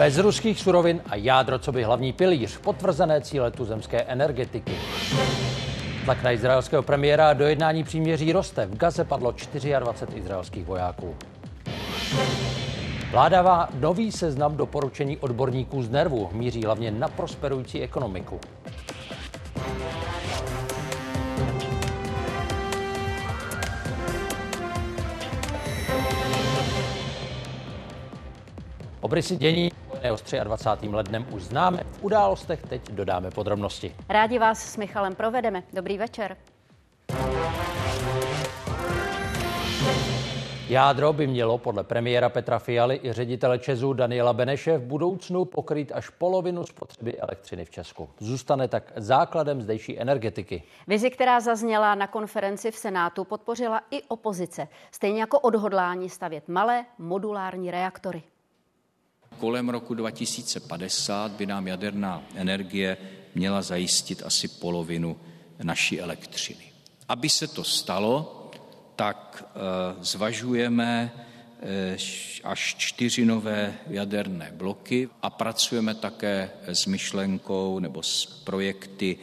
Bez ruských surovin a jádro, co by hlavní pilíř, potvrzené cíle tuzemské energetiky. Tlak na izraelského premiéra do jednání příměří roste. V Gaze padlo 24 izraelských vojáků. Vláda má nový seznam doporučení odborníků z nervu. Míří hlavně na prosperující ekonomiku. Obrysy dění s 23. lednem už známe. V událostech teď dodáme podrobnosti. Rádi vás s Michalem provedeme. Dobrý večer. Jádro by mělo podle premiéra Petra Fialy i ředitele Česu Daniela Beneše v budoucnu pokryt až polovinu spotřeby elektřiny v Česku. Zůstane tak základem zdejší energetiky. Vizi, která zazněla na konferenci v Senátu, podpořila i opozice. Stejně jako odhodlání stavět malé modulární reaktory. Kolem roku 2050 by nám jaderná energie měla zajistit asi polovinu naší elektřiny. Aby se to stalo, tak eh, zvažujeme eh, až čtyři nové jaderné bloky a pracujeme také s myšlenkou nebo s projekty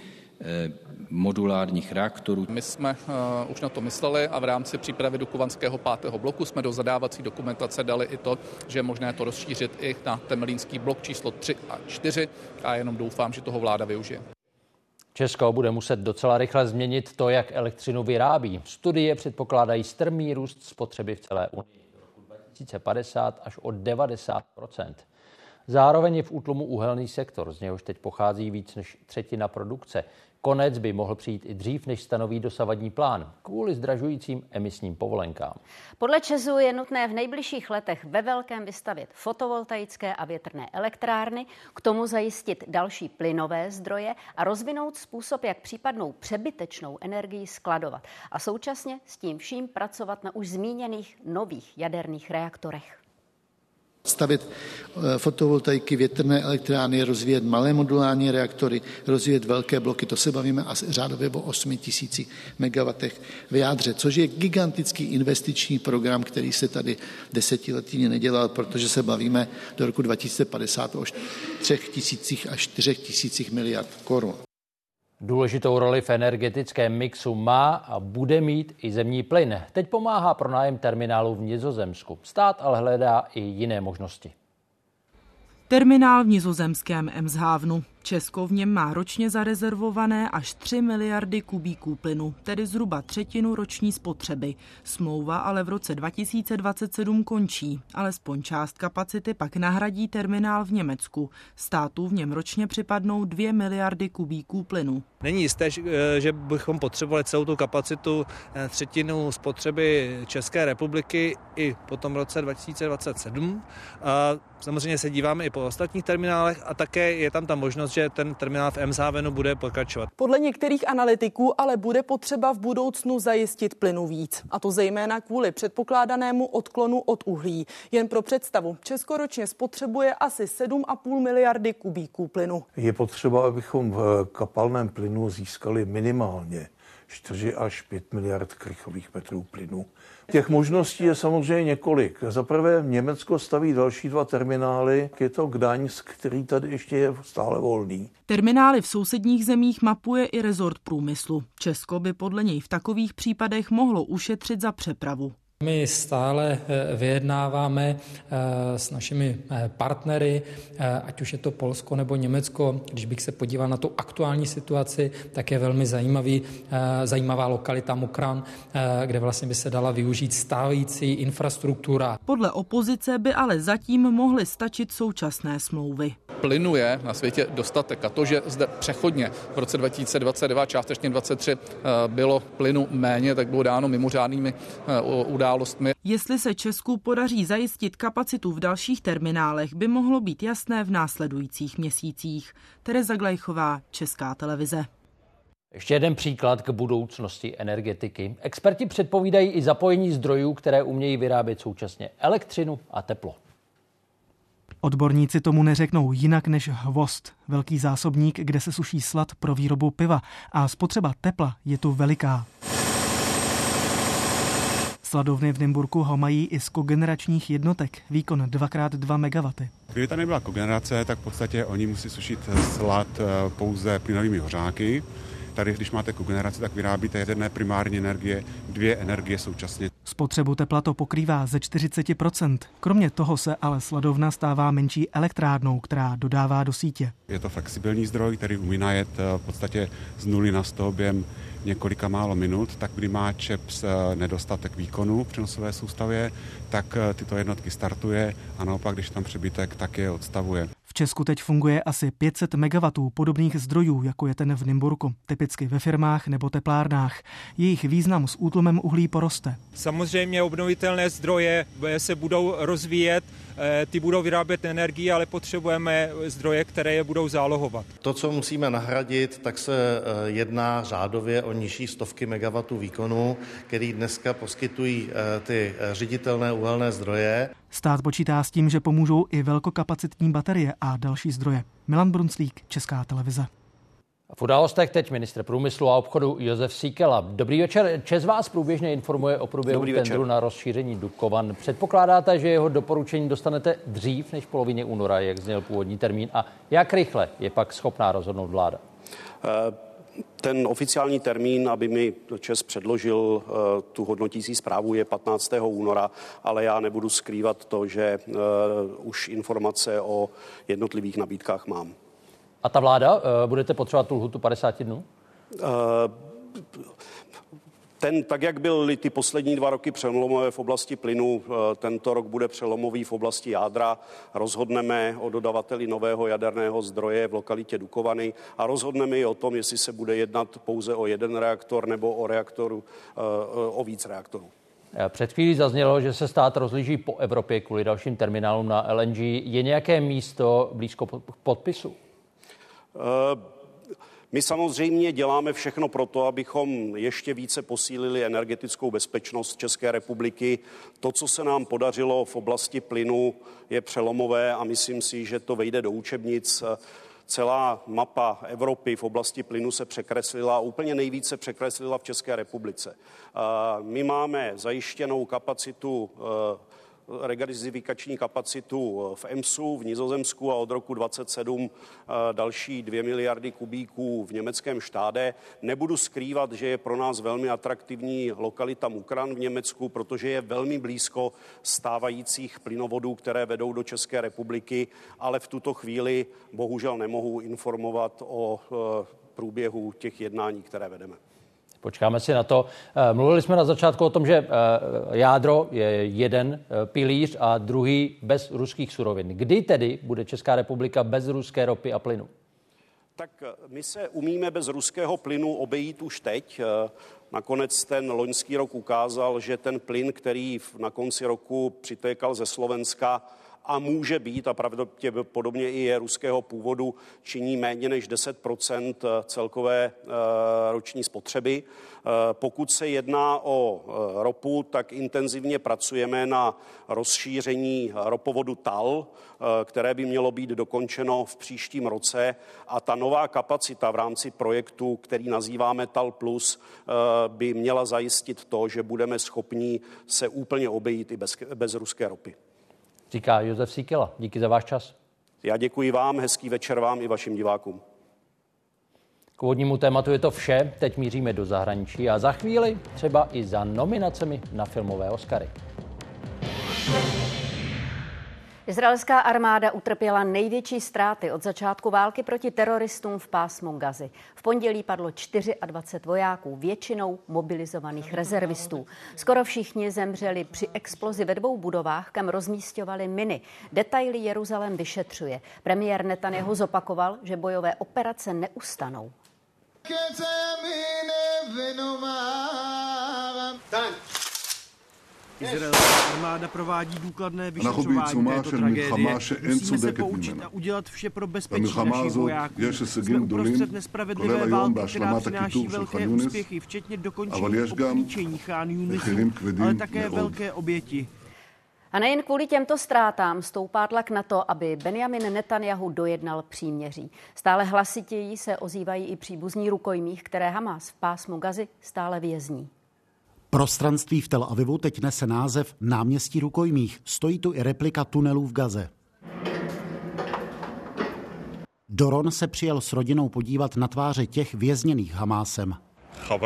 modulárních reaktorů. My jsme uh, už na to mysleli a v rámci přípravy Dukovanského pátého bloku jsme do zadávací dokumentace dali i to, že je možné to rozšířit i na Temelínský blok číslo 3 a 4 a jenom doufám, že toho vláda využije. Česko bude muset docela rychle změnit to, jak elektřinu vyrábí. Studie předpokládají strmý růst spotřeby v celé Unii do roku 2050 až o 90 Zároveň je v útlumu uhelný sektor, z něhož teď pochází víc než třetina produkce. Konec by mohl přijít i dřív, než stanoví dosavadní plán, kvůli zdražujícím emisním povolenkám. Podle Česu je nutné v nejbližších letech ve velkém vystavit fotovoltaické a větrné elektrárny, k tomu zajistit další plynové zdroje a rozvinout způsob, jak případnou přebytečnou energii skladovat a současně s tím vším pracovat na už zmíněných nových jaderných reaktorech stavět eh, fotovoltaiky, větrné elektrárny, rozvíjet malé modulární reaktory, rozvíjet velké bloky. To se bavíme asi řádově o 8 tisíci megawatech v jádře, což je gigantický investiční program, který se tady desetiletí nedělal, protože se bavíme do roku 2050 o 3 tisících až 4 tisících miliard korun. Důležitou roli v energetickém mixu má a bude mít i zemní plyn. Teď pomáhá pronájem terminálu v Nizozemsku. Stát ale hledá i jiné možnosti. Terminál v nizozemském Emshavenu. Česko v něm má ročně zarezervované až 3 miliardy kubíků plynu, tedy zhruba třetinu roční spotřeby. Smlouva ale v roce 2027 končí. Alespoň část kapacity pak nahradí terminál v Německu. Státu v něm ročně připadnou 2 miliardy kubíků plynu. Není jisté, že bychom potřebovali celou tu kapacitu eh, třetinu spotřeby České republiky i po tom roce 2027. A samozřejmě se díváme i po ostatních terminálech a také je tam ta možnost, že ten terminál v Emshavenu bude pokračovat. Podle některých analytiků ale bude potřeba v budoucnu zajistit plynu víc. A to zejména kvůli předpokládanému odklonu od uhlí. Jen pro představu, Česko ročně spotřebuje asi 7,5 miliardy kubíků plynu. Je potřeba, abychom v kapalném plynu získali minimálně 4 až 5 miliard krychových metrů plynu. Těch možností je samozřejmě několik. Za prvé Německo staví další dva terminály. Je to Gdaňsk, který tady ještě je stále volný. Terminály v sousedních zemích mapuje i rezort průmyslu. Česko by podle něj v takových případech mohlo ušetřit za přepravu. My stále eh, vyjednáváme eh, s našimi eh, partnery, ať už je to Polsko nebo Německo. Když bych se podíval na tu aktuální situaci, tak je velmi zajímavý, zajímavá lokalita Mokran, kde vlastně by se dala využít stávající infrastruktura. Podle opozice by ale zatím mohly stačit současné smlouvy. Plynu je na světě dostatek a to, že zde přechodně v roce 2022, částečně 2023 bylo plynu méně, tak bylo dáno mimořádnými událostmi událostmi. Jestli se Česku podaří zajistit kapacitu v dalších terminálech, by mohlo být jasné v následujících měsících. Tereza Glejchová, Česká televize. Ještě jeden příklad k budoucnosti energetiky. Experti předpovídají i zapojení zdrojů, které umějí vyrábět současně elektřinu a teplo. Odborníci tomu neřeknou jinak než hvost, velký zásobník, kde se suší slad pro výrobu piva a spotřeba tepla je tu veliká. Sladovny v Nymburku ho mají i z kogeneračních jednotek, výkon 2x2 MW. Kdyby tady nebyla kogenerace, tak v podstatě oni musí sušit slad eh, pouze plynovými hořáky. Tady, když máte kogeneraci, tak vyrábíte jedné primární energie, dvě energie současně. Spotřebu tepla to pokrývá ze 40%. Kromě toho se ale sladovna stává menší elektrárnou, která dodává do sítě. Je to flexibilní zdroj, který umí najet eh, v podstatě z nuly na 100 během několika málo minut, tak kdy má ČEPS eh, nedostatek výkonu v přenosové soustavě, tak eh, tyto jednotky startuje a naopak, když tam přebytek, tak je odstavuje. Česku teď funguje asi 500 MW podobných zdrojů, jako je ten v Nymburku, typicky ve firmách nebo teplárnách. Jejich význam s útlumem uhlí poroste. Samozřejmě obnovitelné zdroje eh, se budou rozvíjet, ty budou vyrábět energii, ale potřebujeme zdroje, které je budou zálohovat. To, co musíme nahradit, tak se jedná řádově o nižší stovky megawatů výkonu, který dneska poskytují ty ředitelné uhelné zdroje. Stát počítá s tím, že pomůžou i velkokapacitní baterie a další zdroje. Milan Brunclík, Česká televize. V událostech teď ministr průmyslu a obchodu Josef Síkela. Dobrý večer. Čes vás průběžně informuje o průběhu Dobrý tendru večer. na rozšíření Dukovan. Předpokládáte, že jeho doporučení dostanete dřív než v polovině února, jak zněl původní termín, a jak rychle je pak schopná rozhodnout vláda? Uh ten oficiální termín, aby mi ČES předložil uh, tu hodnotící zprávu, je 15. února, ale já nebudu skrývat to, že uh, už informace o jednotlivých nabídkách mám. A ta vláda, uh, budete potřebovat tu lhutu 50 dnů? Ten, tak jak byly ty poslední dva roky přelomové v oblasti plynu, eh, tento rok bude přelomový v oblasti jádra. Rozhodneme o dodavateli nového jaderného zdroje v lokalitě Dukovany a rozhodneme i o tom, jestli se bude jednat pouze o jeden reaktor nebo o reaktoru, eh, o víc reaktorů. Eh, před chvílí zaznělo, že se stát rozlíží po Evropě kvůli dalším terminálům na LNG. Je nějaké místo blízko podpisu? Uh, my samozřejmě děláme všechno pro to, abychom ještě více posílili energetickou bezpečnost České republiky. To, co se nám podařilo v oblasti plynu, je přelomové a myslím si, že to vejde do učebnic celá mapa Evropy v oblasti plynu se překreslila úplně nejvíce překreslila v České republice. My máme zajištěnou kapacitu regazifikační kapacitu v EMSu v Nizozemsku a od roku 27 eh, další 2 miliardy kubíků v německém štáde. Nebudu skrývat, že je pro nás velmi atraktivní lokalita Mukran v Německu, protože je velmi blízko stávajících plynovodů, které vedou do České republiky, ale v tuto chvíli bohužel nemohu informovat o eh, průběhu těch jednání, které vedeme. Počkáme si na to. Eh, mluvili jsme na začátku o tom, že eh, jádro je jeden eh, pilíř a druhý bez ruských surovin. Kdy tedy bude Česká republika bez ruské ropy a plynu? Tak my se umíme bez ruského plynu obejít už teď. Nakonec ten loňský rok ukázal, že ten plyn, který na konci roku přitékal ze Slovenska, a může být, a pravděpodobně i je ruského původu, činí méně než 10% celkové eh, roční spotřeby. Eh, pokud se jedná o eh, ropu, tak intenzivně pracujeme na rozšíření ropovodu TAL, které by mělo být dokončeno v příštím roce. A ta nová kapacita v rámci projektu, který nazýváme TAL Plus, by měla zajistit to, že budeme schopni se úplně obejít i bez, bez ruské ropy říká Josef Síkela. Díky za váš čas. Já děkuji vám, hezký večer vám i vašim divákům. K úvodnímu tématu je to vše, teď míříme do zahraničí a za chvíli třeba i za nominacemi na filmové Oscary. Izraelská armáda utrpěla největší ztráty od začátku války proti teroristům v pásmu Gazy. V pondělí padlo 24 vojáků, většinou mobilizovaných rezervistů. Skoro všichni zemřeli při explozi ve dvou budovách, kam rozmístovali miny. Detaily Jeruzalém vyšetřuje. Premiér Netanyahu zopakoval, že bojové operace neustanou. Izraelská armáda provádí důkladné vyšetřování této tragédie. Musíme se poučit a udělat vše pro bezpečí našich vojáků. Jsme uprostřed nespravedlivé války, která přináší velké úspěchy, včetně dokončení obklíčení Chán Yunisu, ale také velké oběti. A nejen kvůli těmto ztrátám stoupá tlak na to, aby Benjamin Netanyahu dojednal příměří. Stále hlasitěji se ozývají i příbuzní rukojmích, které Hamas v pásmu Gazy stále vězní. Prostranství v Tel Avivu teď nese název Náměstí rukojmích. Stojí tu i replika tunelů v Gaze. Doron se přijel s rodinou podívat na tváře těch vězněných Hamásem.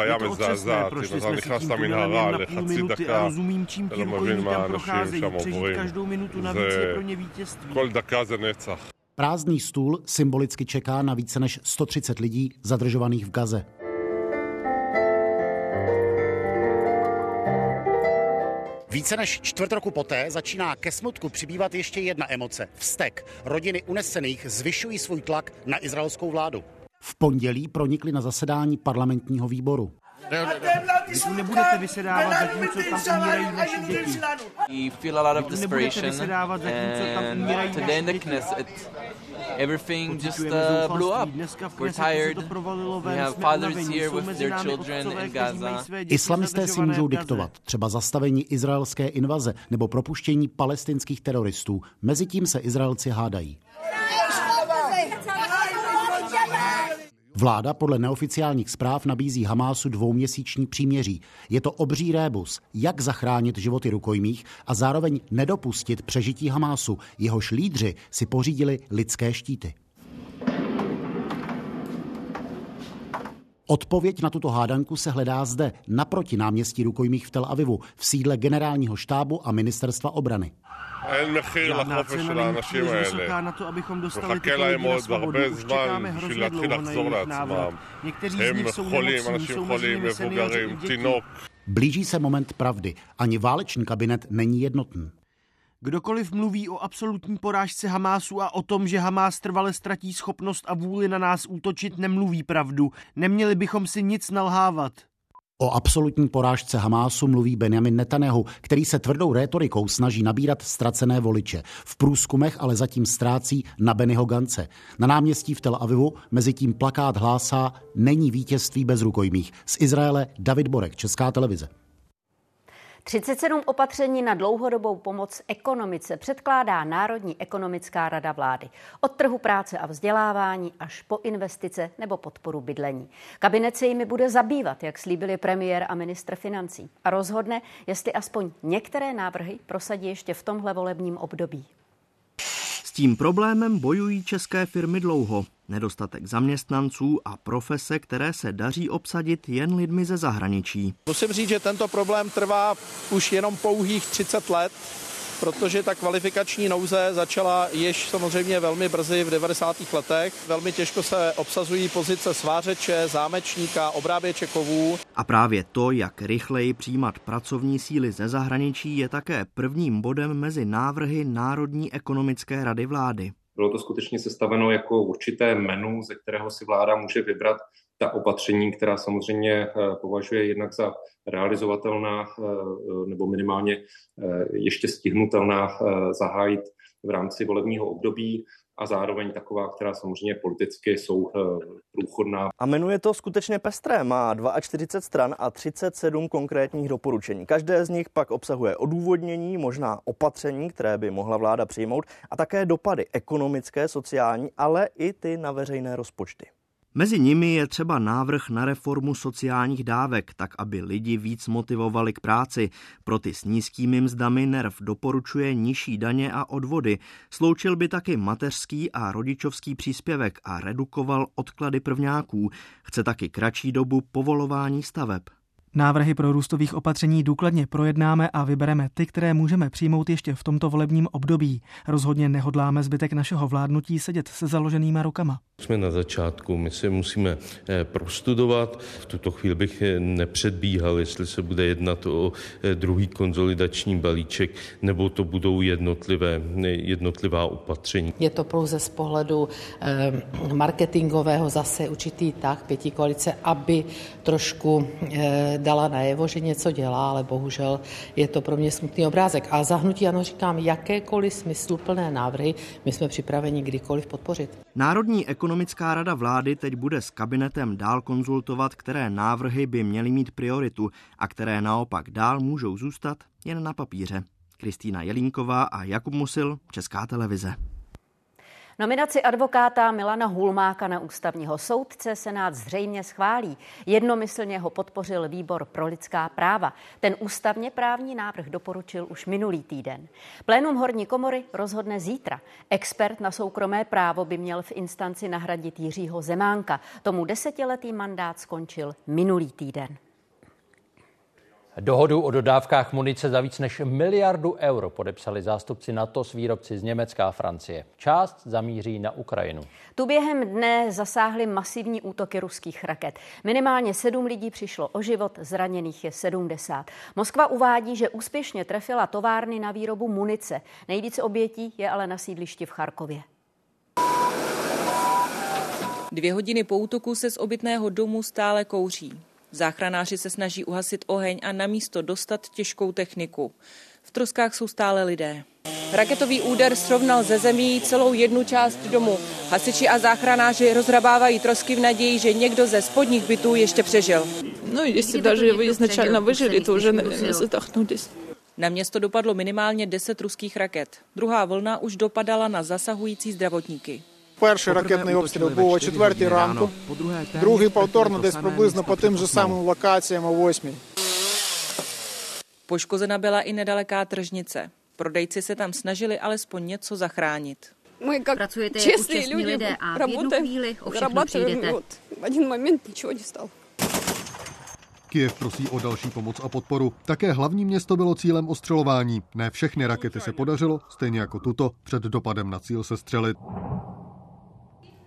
Je to otřesné, prošli jsme si tím tunelem jen na půl minuty a rozumím, čím ti rukojmí tam procházejí. Přežít každou minutu navíc je pro ně vítězství. Prázdný stůl symbolicky čeká na více než 130 lidí zadržovaných v Gaze. Více než čtvrt roku poté začíná ke smutku přibývat ještě jedna emoce. Vztek. Rodiny unesených zvyšují svůj tlak na izraelskou vládu. V pondělí pronikli na zasedání parlamentního výboru. Tu nebudete vysedávat zatímco tam umírají naši děti. You feel a lot of desperation and today in the Knesset everything just uh, blew up. We're tired. We have fathers here with their children in Gaza. Islamisté si můžou diktovat třeba zastavení izraelské invaze nebo propuštění palestinských teroristů. Mezitím se Izraelci hádají. Vláda podle neoficiálních zpráv nabízí Hamásu dvouměsíční příměří. Je to obří rébus, jak zachránit životy rukojmích a zároveň nedopustit přežití Hamásu. Jehož lídři si pořídili lidské štíty. Odpověď na tuto hádanku se hledá zde, naproti náměstí rukojmích v Tel Avivu, v sídle generálního štábu a ministerstva obrany. Žádná cena není vysoká na to, abychom dostali tyto lidi na svobodu. Už čekáme hrozně dlouho na jejich návrat. Někteří z nich jsou nemocní, jsou mezi děti. Blíží se moment pravdy. Ani válečný kabinet není jednotný. Kdokoliv mluví o absolutní porážce Hamásu a o tom, že Hamás trvale ztratí schopnost a vůli na nás útočit, nemluví pravdu. Neměli bychom si nic nalhávat. O absolutní porážce Hamásu mluví Benjamin Netanyahu, který se tvrdou rétorikou snaží nabírat ztracené voliče. V průzkumech ale zatím ztrácí na Bennyho Gance. Na náměstí v Tel Avivu mezi tím plakát hlásá Není vítězství bez rukojmích. Z Izraele David Borek, Česká televize. 37 opatření na dlouhodobou pomoc ekonomice předkládá Národní ekonomická rada vlády. Od trhu práce a vzdělávání až po investice nebo podporu bydlení. Kabinet se jimi bude zabývat, jak slíbili premiér a ministr financí. A rozhodne, jestli aspoň některé návrhy prosadí ještě v tomhle volebním období. S tím problémem bojují české firmy dlouho. Nedostatek zaměstnanců a profese, které se daří obsadit jen lidmi ze zahraničí. Musím říct, že tento problém trvá už jenom pouhých 30 let protože ta kvalifikační nouze začala již samozřejmě velmi brzy v 90. letech. Velmi těžko se obsazují pozice svářeče, zámečníka, obráběče kovů. A právě to, jak rychleji přijímat pracovní síly ze zahraničí, je také prvním bodem mezi návrhy Národní ekonomické rady vlády. Bylo to skutečně sestaveno jako určité menu, ze kterého si vláda může vybrat ta opatření, která samozřejmě eh, považuje jednak za realizovatelná eh, nebo minimálně eh, ještě stihnutelná zahájit v rámci volebního období a zároveň taková, která samozřejmě politicky jsou průchodná. A jmenuje to skutečně pestré. Má 42 stran a 37 konkrétních doporučení. Každé z nich pak obsahuje odůvodnění, možná opatření, které by mohla vláda přijmout a také dopady ekonomické, sociální, ale i ty na veřejné rozpočty. Mezi nimi je třeba návrh na reformu sociálních dávek, tak aby lidi víc motivovali k práci. Pro ty s nízkými mzdami NERV doporučuje nižší daně a odvody. Sloučil by taky mateřský a rodičovský příspěvek a redukoval odklady prvňáků. Chce taky kratší dobu povolování staveb. Návrhy pro růstových opatření důkladně projednáme a vybereme ty, které můžeme přijmout ještě v tomto volebním období. Rozhodně nehodláme zbytek našeho vládnutí sedět se založenýma rukama. Jsme na začátku, my se musíme eh, prostudovat. V tuto chvíli bych eh, nepředbíhal, jestli se bude jednat o eh, druhý konzolidační balíček, nebo to budou jednotlivé, jednotlivá opatření. Je to pouze z pohledu marketingového zase určitý tak pětí koalice, aby trošku dala najevo, že něco dělá, ale bohužel je to pro mě smutný obrázek. A zahnutí ano říkám, jakékoliv smysluplné návrhy my jsme připraveni kdykoliv podpořit. Národní ekonomická rada vlády teď bude s kabinetem dál konzultovat, které návrhy by měly mít prioritu a které naopak dál můžou zůstat jen na papíře. Kristýna Jelínková a Jakub Musil, Česká televize. Nominaci advokáta Milana Hulmáka na ústavního soudce Senát zřejmě schválí. Jednomyslně ho podpořil výbor pro lidská práva. Ten ústavně právní návrh doporučil už minulý týden. Plénum horní komory rozhodne zítra. Expert na soukromé právo by měl v instanci nahradit Jiřího Zemánka. Tomu desetiletý mandát skončil minulý týden. Dohodu o dodávkách munice za víc než miliardu euro podepsali zástupci NATO s výrobci z Německa a Francie. Část zamíří na Ukrajinu. Tu během dne zasáhly masivní útoky ruských raket. Minimálně sedm lidí přišlo o život, zraněných je 70. Moskva uvádí, že úspěšně trefila továrny na výrobu munice. Nejvíce obětí je ale na sídlišti v Charkově. Dvě hodiny po útoku se z obytného domu stále kouří. Záchranáři se snaží uhasit oheň a na místo dostat těžkou techniku. V troskách jsou stále lidé. Raketový úder srovnal ze zemí celou jednu část domu. Hasiči a záchranáři rozhrabávají trosky v naději, že někdo ze spodních bytů ještě přežil. No, jestli даже вы изначально выжили, то уже, наверное, задохнулись. Na město dopadlo minimálně 10 ruských raket. Druhá vlna už dopadala na zasahující zdravotníky. Перший ракетний обстріл був о 4 ранку, другий повторно десь приблизно по тим же самим локаціям о 8. Poškozena byla i nedaleká tržnice. Prodejci se tam snažili alespoň něco zachránit. Мы как Pracujete jako честные čestní люди lidé a v jednu работаем, chvíli o všechno зарабатываем, přijdete. и вот в один момент ничего не стало. Kiev prosí o další pomoc a podporu. Také hlavní město bylo cílem ostřelování. Ne všechny rakety se podařilo, stejně jako tuto, před dopadem na cíl se střelit.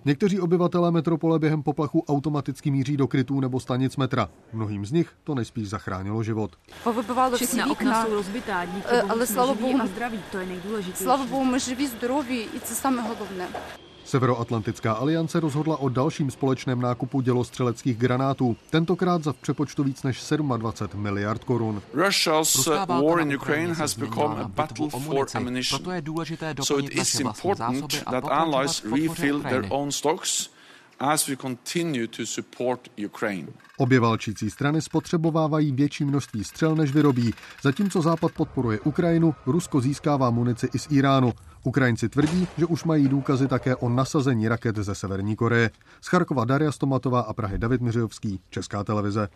Někteří obyvatelé metropole během poplachu automaticky míří do krytů nebo stanic metra. Mnohým z nich to nejspíš zachránilo život. Povypávalo okna. jsou rozbitá, díky eh, bohu ale slavu bohu, zdraví, to je nejdůležitější. Slavu bohu, my živí, zdraví, i to samé hlavné. Severoatlantická aliance rozhodla o dalším společném nákupu dělostřeleckých granátů, tentokrát za v přepočtu víc než 27 miliard korun. Russia's uh, war in Ukraine has become a battle for ammunition. So it is important that allies refill their own stocks as we continue to support Ukraine. Obě válčící strany spotřebovávají větší množství střel, než vyrobí. Zatímco Západ podporuje Ukrajinu, Rusko získává munici i z Iránu. Ukrajinci tvrdí, že už mají důkazy také o nasazení raket ze Severní Koreje. Z Charkova Daria Stomatová a Prahy David Miřijovský, Česká televize.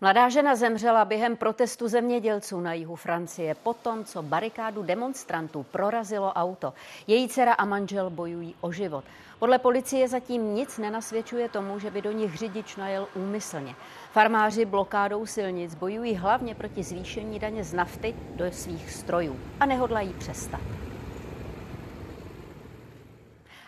Mladá žena zemřela během protestu zemědělců na jihu Francie po tom, co barikádu demonstrantů prorazilo auto. Její dcera a manžel bojují o život. Podle policie zatím nic nenasvědčuje tomu, že by do nich řidič najel úmyslně. Farmáři blokádou silnic bojují hlavně proti zvýšení daně z nafty do svých strojů a nehodlají přestat.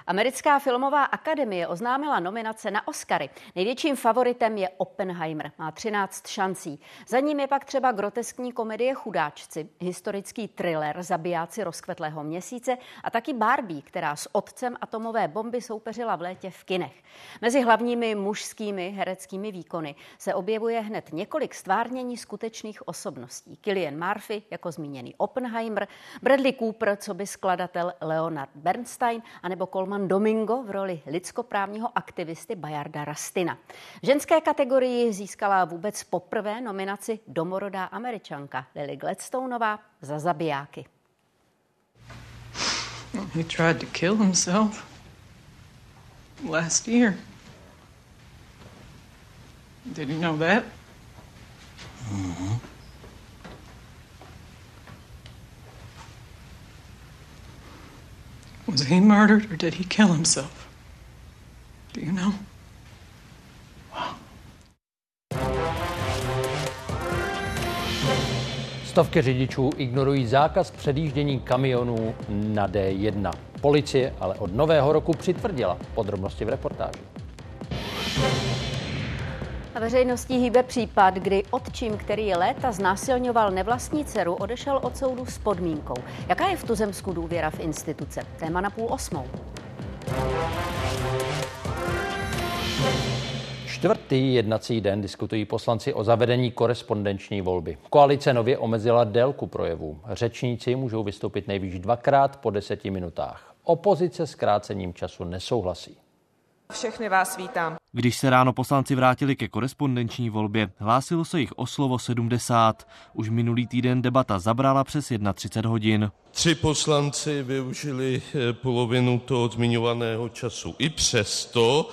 Americká filmová akademie oznámila nominace na Oscary. Největším favoritem je Oppenheimer, má 13 šancí. Za ním je pak třeba groteskní komedie Chudáčci, historický thriller Zabijáci rozkvetlého měsíce a taky Barbie, která s otcem atomové bomby soupeřila v létě v kinech. Mezi hlavními mužskými hereckými výkony se objevuje hned několik stvárnění skutečných osobností. Killian Murphy jako zmíněný Oppenheimer, Bradley Cooper, co by skladatel Leonard Bernstein, anebo Coleman Domingo v roli lidskoprávního aktivisty Bajarda Rastina. V ženské kategorii získala vůbec poprvé nominaci domorodá američanka Lily Gladstoneová za zabijáky. He tried to kill himself last year. Did you know that? Mm-hmm. Was he murdered or did he kill himself? Do you know? Stovky řidičů ignorují zákaz předjíždění kamionů na D1. Policie ale od nového roku přitvrdila podrobnosti v reportáži. Veřejností hýbe případ, kdy otčím, který léta znásilňoval nevlastní dceru, odešel od soudu s podmínkou. Jaká je v Tuzemsku důvěra v instituce? Téma na půl osmou. Čtvrtý jednací den diskutují poslanci o zavedení korespondenční volby. Koalice nově omezila délku projevů. Řečníci můžou vystoupit nejvýš dvakrát po deseti minutách. Opozice s krácením času nesouhlasí. Všechny vás vítám. Když se ráno poslanci vrátili ke korespondenční volbě, hlásilo se jich o slovo 70. Už minulý týden debata zabrala přes 31 hodin. Tři poslanci využili eh, polovinu toho zmiňovaného času. I přesto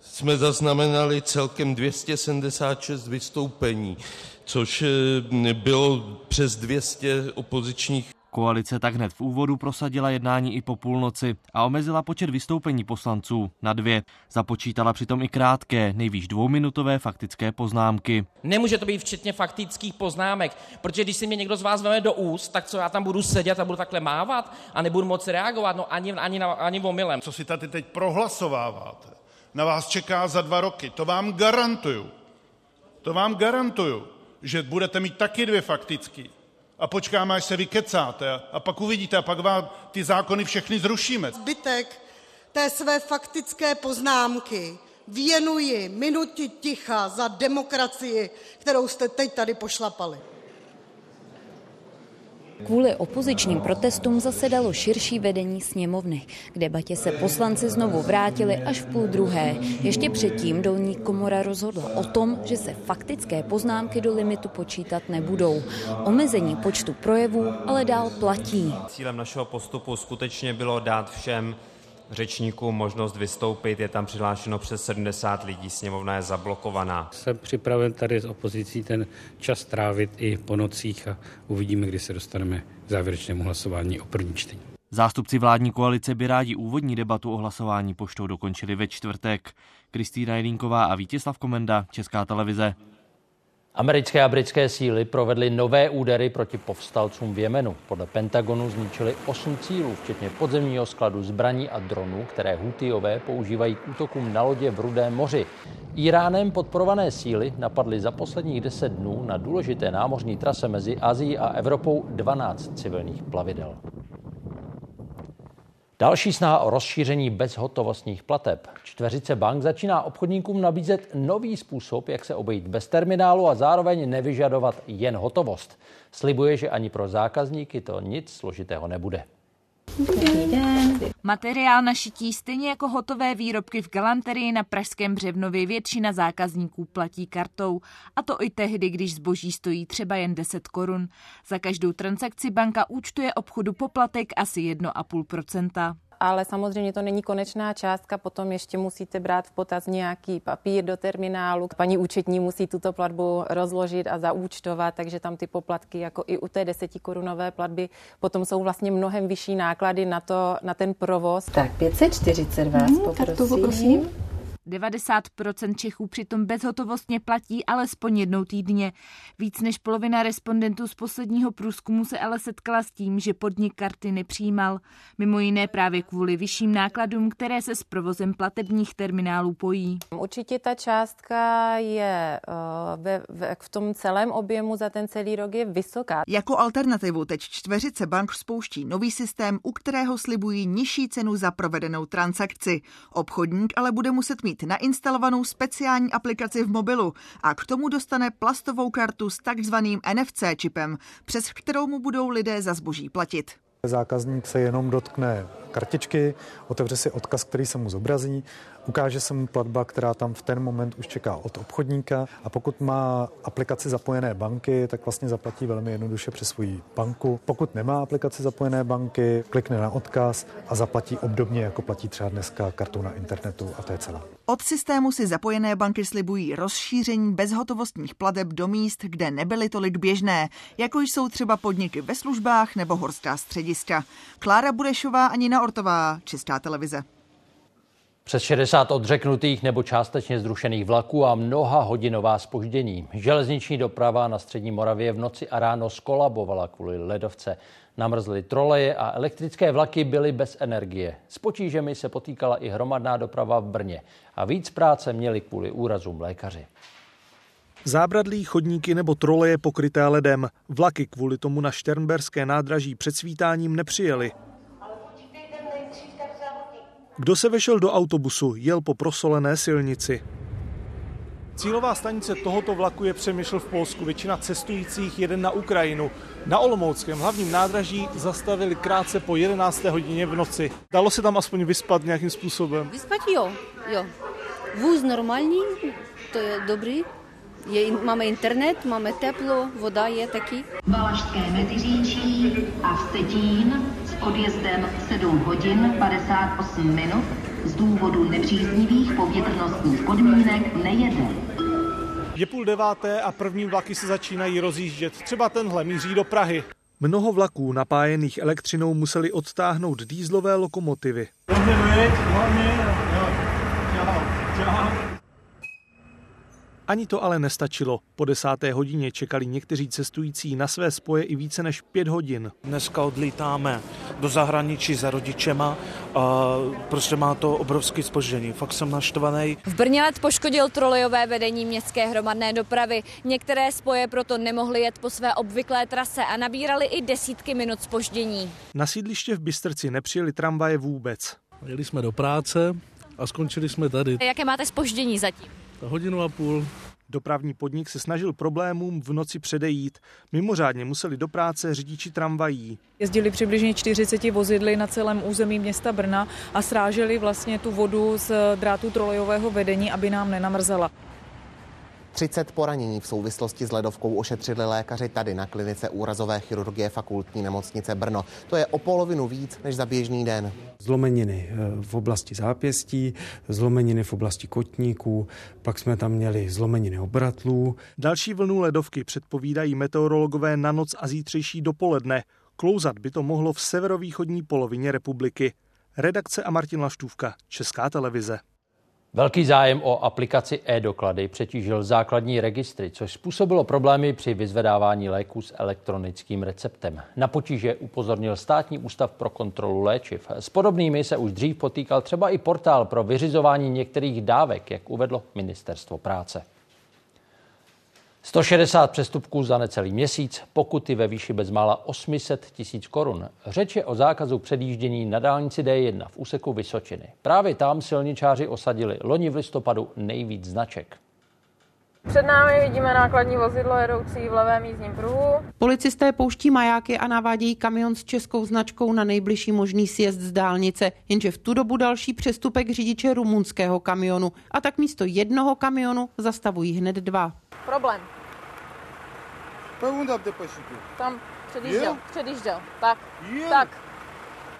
jsme zaznamenali celkem 276 vystoupení, což eh, bylo přes 200 opozičních Koalice tak hned v úvodu prosadila jednání i po půlnoci a omezila počet vystoupení poslanců na dvě. Započítala přitom i krátké, nejvýš dvouminutové faktické poznámky. Nemůže to být včetně faktických poznámek, protože když si mě někdo z vás veme do úst, tak co já tam budu sedět a budu takhle mávat a nebudu moci reagovat, no ani, ani, ani omylem. Co si tady teď prohlasováváte, na vás čeká za dva roky, to vám garantuju. To vám garantuju, že budete mít taky dvě faktické a počkáme, až se vykecáte a pak uvidíte a pak vám ty zákony všechny zrušíme. Zbytek té své faktické poznámky věnuji minutě ticha za demokracii, kterou jste teď tady pošlapali. Kvůli opozičním protestům zasedalo širší vedení sněmovny. K debatě se poslanci znovu vrátili až v půl druhé. Ještě předtím dolní komora rozhodla o tom, že se faktické poznámky do limitu počítat nebudou. Omezení počtu projevů ale dál platí. Cílem našeho postupu skutečně bylo dát všem řečníkům možnost vystoupit. Je tam přihlášeno přes 70 lidí, sněmovna je zablokovaná. Jsem připraven tady s opozicí ten čas trávit i po nocích a uvidíme, kdy se dostaneme k závěrečnému hlasování o první čtení. Zástupci vládní koalice by rádi úvodní debatu o hlasování poštou dokončili ve čtvrtek. Kristýna Jelínková a Vítězslav Komenda, Česká televize. Americké a britské síly provedly nové údery proti povstalcům v Jemenu. Podle Pentagonu zničili 8 cílů, včetně podzemního skladu zbraní a dronů, které Hutijové používají k útokům na lodě v Rudém moři. Iránem podporované síly napadly za posledních 10 dnů na důležité námořní trase mezi Azií a Evropou 12 civilních plavidel. Další snaha o rozšíření bezhotovostních plateb. Čtveřice bank začíná obchodníkům nabízet nový způsob, jak se obejít bez terminálu a zároveň nevyžadovat jen hotovost. Slibuje, že ani pro zákazníky to nic složitého nebude. Materiál na šití stejně jako hotové výrobky v galanterii na Pražském Břevnově většina zákazníků platí kartou. A to i tehdy, když zboží stojí třeba jen 10 korun. Za každou transakci banka účtuje obchodu poplatek asi 1,5% ale samozřejmě to není konečná částka, potom ještě musíte brát v potaz nějaký papír do terminálu. Paní účetní musí tuto platbu rozložit a zaúčtovat, takže tam ty poplatky, jako i u té desetikorunové platby, potom jsou vlastně mnohem vyšší náklady na, to, na ten provoz. Tak 540 vás hmm, poprosím. poprosím. 90% Čechů přitom bezhotovostně platí alespoň jednou týdně. Víc než polovina respondentů z posledního průzkumu se ale setkala s tím, že podnik karty nepřijímal. Mimo jiné právě kvůli vyšším nákladům, které se s provozem platebních terminálů pojí. Určitě ta částka je uh, ve, ve, v tom celém objemu za ten celý rok je vysoká. Jako alternativu teď čtveřice bank spouští nový systém, u kterého slibují nižší cenu za provedenou transakci. Obchodník ale bude muset mít nainstalovanou speciální aplikaci v mobilu a k tomu dostane plastovou kartu s takzvaným NFC čipem, přes kterou mu budou lidé za zboží platit. Zákazník se jenom dotkne kartičky, otevře si odkaz, který se mu zobrazí Ukáže se mu platba, která tam v ten moment už čeká od obchodníka a pokud má aplikaci zapojené banky, tak vlastně zaplatí velmi jednoduše přes svou banku. Pokud nemá aplikaci zapojené banky, klikne na odkaz a zaplatí obdobně, jako platí třeba dneska kartou na internetu a to je celé. Od systému si zapojené banky slibují rozšíření bezhotovostních plateb do míst, kde nebyly tolik běžné, jako jsou třeba podniky ve službách nebo horská střediska. Klára Burešová a Nina Ortová, Česká televize. Přes 60 odřeknutých nebo částečně zrušených vlaků a mnoha hodinová spoždění. Železniční doprava na střední Moravě v noci a ráno skolabovala kvůli ledovce. Namrzly troleje a elektrické vlaky byly bez energie. S potížemi se potýkala i hromadná doprava v Brně. A víc práce měli kvůli úrazům lékaři. Zábradlí, chodníky nebo troleje pokryté ledem. Vlaky kvůli tomu na Šternberské nádraží před svítáním nepřijeli. Kdo se vešel do autobusu, jel po prosolené silnici. Cílová stanice tohoto vlaku je Přemysl v Polsku. Většina cestujících jede na Ukrajinu. Na Olomouckém hlavním nádraží zastavili krátce po 11. hodině v noci. Dalo se tam aspoň vyspat nějakým způsobem? Vyspat jo, jo. Vůz normální, to je dobrý. Je, máme internet, máme teplo, voda je taky. Valašské Meziříčí a Vstetín odjezdem 7 hodin 58 minut z důvodu nepříznivých povětrnostních podmínek nejede. Je půl deváté a první vlaky se začínají rozjíždět. Třeba tenhle míří do Prahy. Mnoho vlaků napájených elektřinou museli odtáhnout dýzlové lokomotivy. Ani to ale nestačilo. Po desáté hodině čekali někteří cestující na své spoje i více než pět hodin. Dneska odlítáme do zahraničí za rodičema a prostě má to obrovský spoždění. Fakt jsem naštvaný. V Brně let poškodil trolejové vedení městské hromadné dopravy. Některé spoje proto nemohly jet po své obvyklé trase a nabírali i desítky minut spoždění. Na sídliště v Bystrci nepřijeli tramvaje vůbec. Jeli jsme do práce a skončili jsme tady. Jaké máte spoždění zatím? Hodinu a půl. Dopravní podnik se snažil problémům v noci předejít. Mimořádně museli do práce řidiči tramvají. Jezdili přibližně 40 vozidly na celém území města Brna a sráželi vlastně tu vodu z drátu trolejového vedení, aby nám nenamrzela. 30 poranění v souvislosti s ledovkou ošetřili lékaři tady na klinice úrazové chirurgie fakultní nemocnice Brno. To je o polovinu víc než za běžný den. Zlomeniny eh, v oblasti zápěstí, zlomeniny v oblasti kotníků, pak jsme tam měli zlomeniny obratlů. Další vlnu ledovky předpovídají meteorologové na noc a zítřejší dopoledne. Klouzat by to mohlo v severovýchodní polovině republiky. Redakce a Martin Laštůvka, Česká televize. Velký zájem o aplikaci e-doklady přetížil základní registry, což způsobilo problémy při vyzvedávání léků s elektronickým receptem. Na potíže upozornil státní ústav pro kontrolu léčiv. S podobnými se už dřív potýkal třeba i portál pro vyřizování některých dávek, jak uvedlo ministerstvo práce. 160 přestupků za necelý měsíc, pokuty ve výši bezmála 800 tisíc korun. Řeč je o zákazu předjíždění na dálnici D1 v úseku Vysočiny. Právě tam silničáři osadili loni v listopadu nejvíc značek. Před námi vidíme nákladní vozidlo jedoucí v levém jízdním pruhu. Policisté pouští majáky a navádějí kamion s českou značkou na nejbližší možný sjezd z dálnice, jenže v tu dobu další přestupek řidiče rumunského kamionu. A tak místo jednoho kamionu zastavují hned dva. Problém. Tam předjížděl, předjížděl. Tak, tak.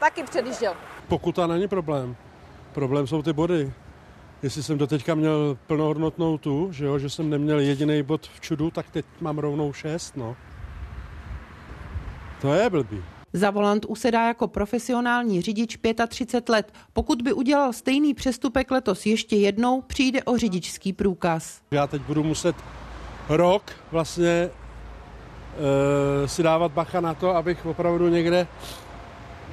Taky předjížděl. Pokuta není problém. Problém jsou ty body. Jestli jsem doteďka měl plnohodnotnou tu, že, jo, že jsem neměl jediný bod v čudu, tak teď mám rovnou šest, no. To je blbý. Za volant usedá jako profesionální řidič 35 let. Pokud by udělal stejný přestupek letos ještě jednou, přijde o řidičský průkaz. Já teď budu muset rok vlastně e, si dávat bacha na to, abych opravdu někde